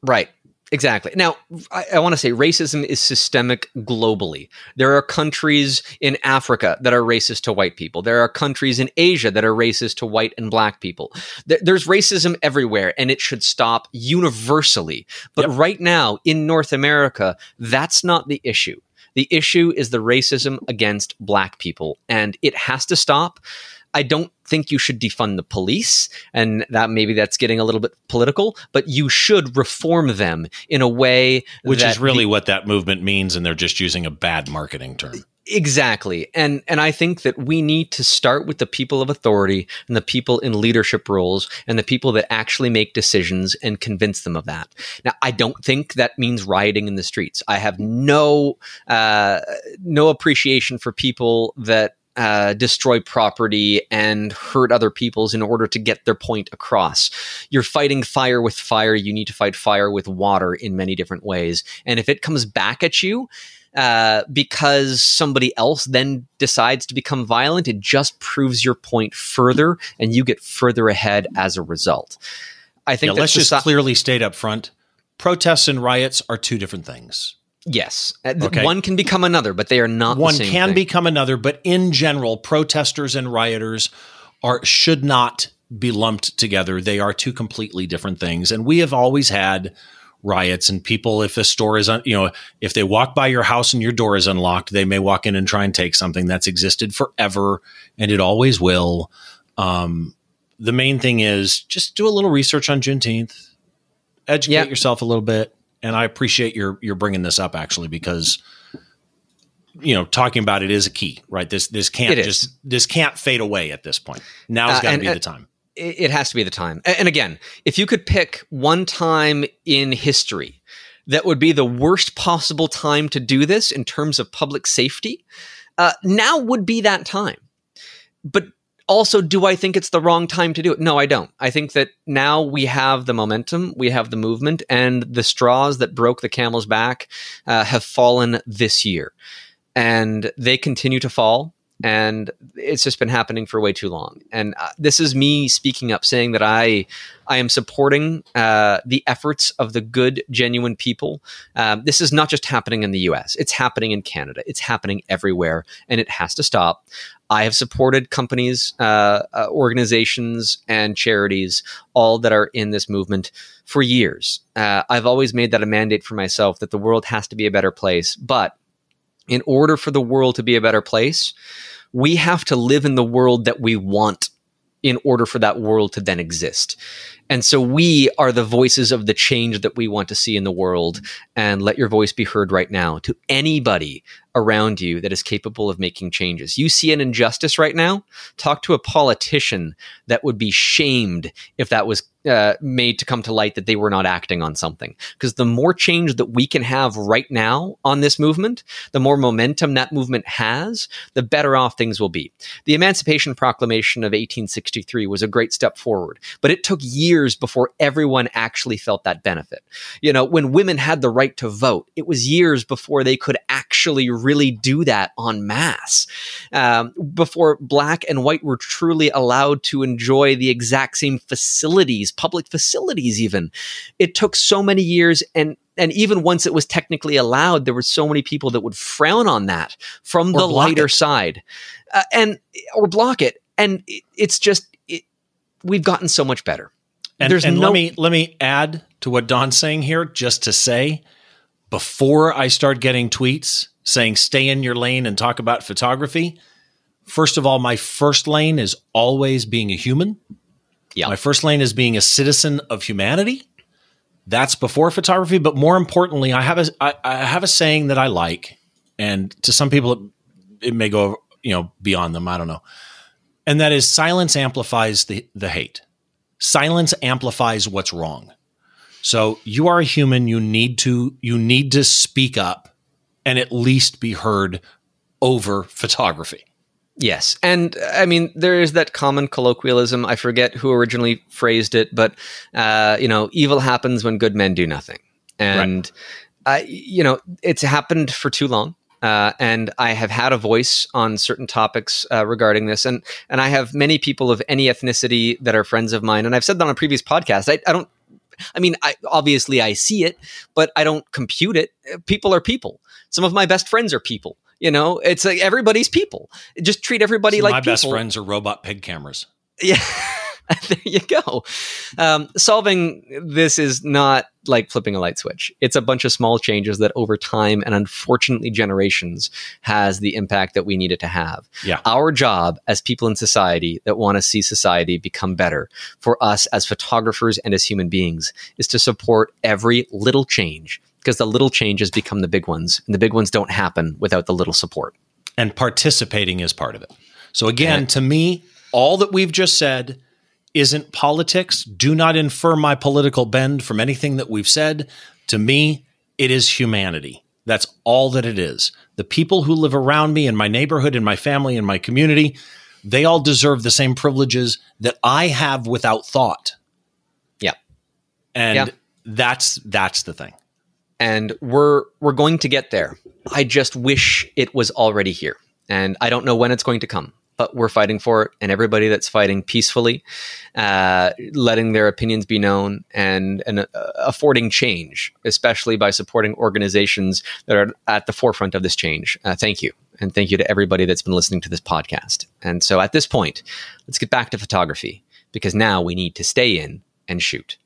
Right. Exactly. Now, I, I want to say racism is systemic globally. There are countries in Africa that are racist to white people. There are countries in Asia that are racist to white and black people. there's racism everywhere, and it should stop universally. But yep. right now in North America, that's not the issue. The issue is the racism against black people, and it has to stop. I don't think you should defund the police, and that maybe that's getting a little bit political, but you should reform them in a way which is really the, what that movement means, and they're just using a bad marketing term. Exactly. And and I think that we need to start with the people of authority and the people in leadership roles and the people that actually make decisions and convince them of that. Now, I don't think that means rioting in the streets. I have no uh, no appreciation for people that uh, destroy property and hurt other people's in order to get their point across. You're fighting fire with fire. You need to fight fire with water in many different ways. And if it comes back at you, uh, because somebody else then decides to become violent, it just proves your point further, and you get further ahead as a result. I think. Yeah, let's just clearly state up front: protests and riots are two different things. Yes, okay. one can become another, but they are not. One can thing. become another, but in general, protesters and rioters are should not be lumped together. They are two completely different things, and we have always had riots and people if a store is un, you know if they walk by your house and your door is unlocked they may walk in and try and take something that's existed forever and it always will um, the main thing is just do a little research on juneteenth educate yep. yourself a little bit and I appreciate your your bringing this up actually because you know talking about it is a key, right? This this can't just this can't fade away at this point. Now's uh, got to be uh, the time. It has to be the time. And again, if you could pick one time in history that would be the worst possible time to do this in terms of public safety, uh, now would be that time. But also, do I think it's the wrong time to do it? No, I don't. I think that now we have the momentum, we have the movement, and the straws that broke the camel's back uh, have fallen this year. And they continue to fall and it's just been happening for way too long. And uh, this is me speaking up, saying that I I am supporting uh, the efforts of the good, genuine people. Um, this is not just happening in the U.S; it's happening in Canada. It's happening everywhere, and it has to stop. I have supported companies, uh, uh organizations, and charities, all that are in this movement for years. Uh, I've always made that a mandate for myself that the world has to be a better place, but in order for the world to be a better place, we have to live in the world that we want in order for that world to then exist. And so we are the voices of the change that we want to see in the world. And let your voice be heard right now to anybody around you that is capable of making changes. You see an injustice right now, talk to a politician that would be shamed if that was uh, made to come to light that they were not acting on something. Because the more change that we can have right now on this movement, the more momentum that movement has, the better off things will be. The Emancipation Proclamation of 1863 was a great step forward, but it took years before everyone actually felt that benefit. You know, when women had the right to vote, it was years before they could actually really do that en masse. Um, before black and white were truly allowed to enjoy the exact same facilities, public facilities, even. It took so many years and and even once it was technically allowed, there were so many people that would frown on that from or the lighter it. side, uh, and or block it. And it, it's just it, we've gotten so much better. And, There's and no- let me let me add to what Don's saying here, just to say, before I start getting tweets saying "stay in your lane" and talk about photography. First of all, my first lane is always being a human. Yeah. My first lane is being a citizen of humanity. That's before photography, but more importantly, I have a I, I have a saying that I like, and to some people it, it may go you know beyond them. I don't know, and that is silence amplifies the the hate. Silence amplifies what's wrong. So you are a human. You need to you need to speak up and at least be heard over photography. Yes. And I mean, there is that common colloquialism. I forget who originally phrased it, but, uh, you know, evil happens when good men do nothing. And, right. uh, you know, it's happened for too long. Uh, and I have had a voice on certain topics uh, regarding this, and and I have many people of any ethnicity that are friends of mine, and I've said that on a previous podcast. I, I don't I mean, I, obviously I see it, but I don't compute it. People are people. Some of my best friends are people. You know, it's like everybody's people. Just treat everybody so like my people. best friends are robot pig cameras. Yeah. there you go. Um, solving this is not like flipping a light switch. It's a bunch of small changes that over time and unfortunately generations has the impact that we need it to have. Yeah. Our job as people in society that want to see society become better for us as photographers and as human beings is to support every little change because the little changes become the big ones, and the big ones don't happen without the little support. And participating is part of it. So, again, to me, all that we've just said isn't politics. Do not infer my political bend from anything that we've said. To me, it is humanity. That's all that it is. The people who live around me in my neighborhood, in my family, in my community, they all deserve the same privileges that I have without thought. Yeah. And yeah. that's that's the thing and we're we're going to get there. I just wish it was already here, and I don't know when it's going to come. But we're fighting for it, and everybody that's fighting peacefully, uh, letting their opinions be known, and and uh, affording change, especially by supporting organizations that are at the forefront of this change. Uh, thank you, and thank you to everybody that's been listening to this podcast. And so, at this point, let's get back to photography because now we need to stay in and shoot.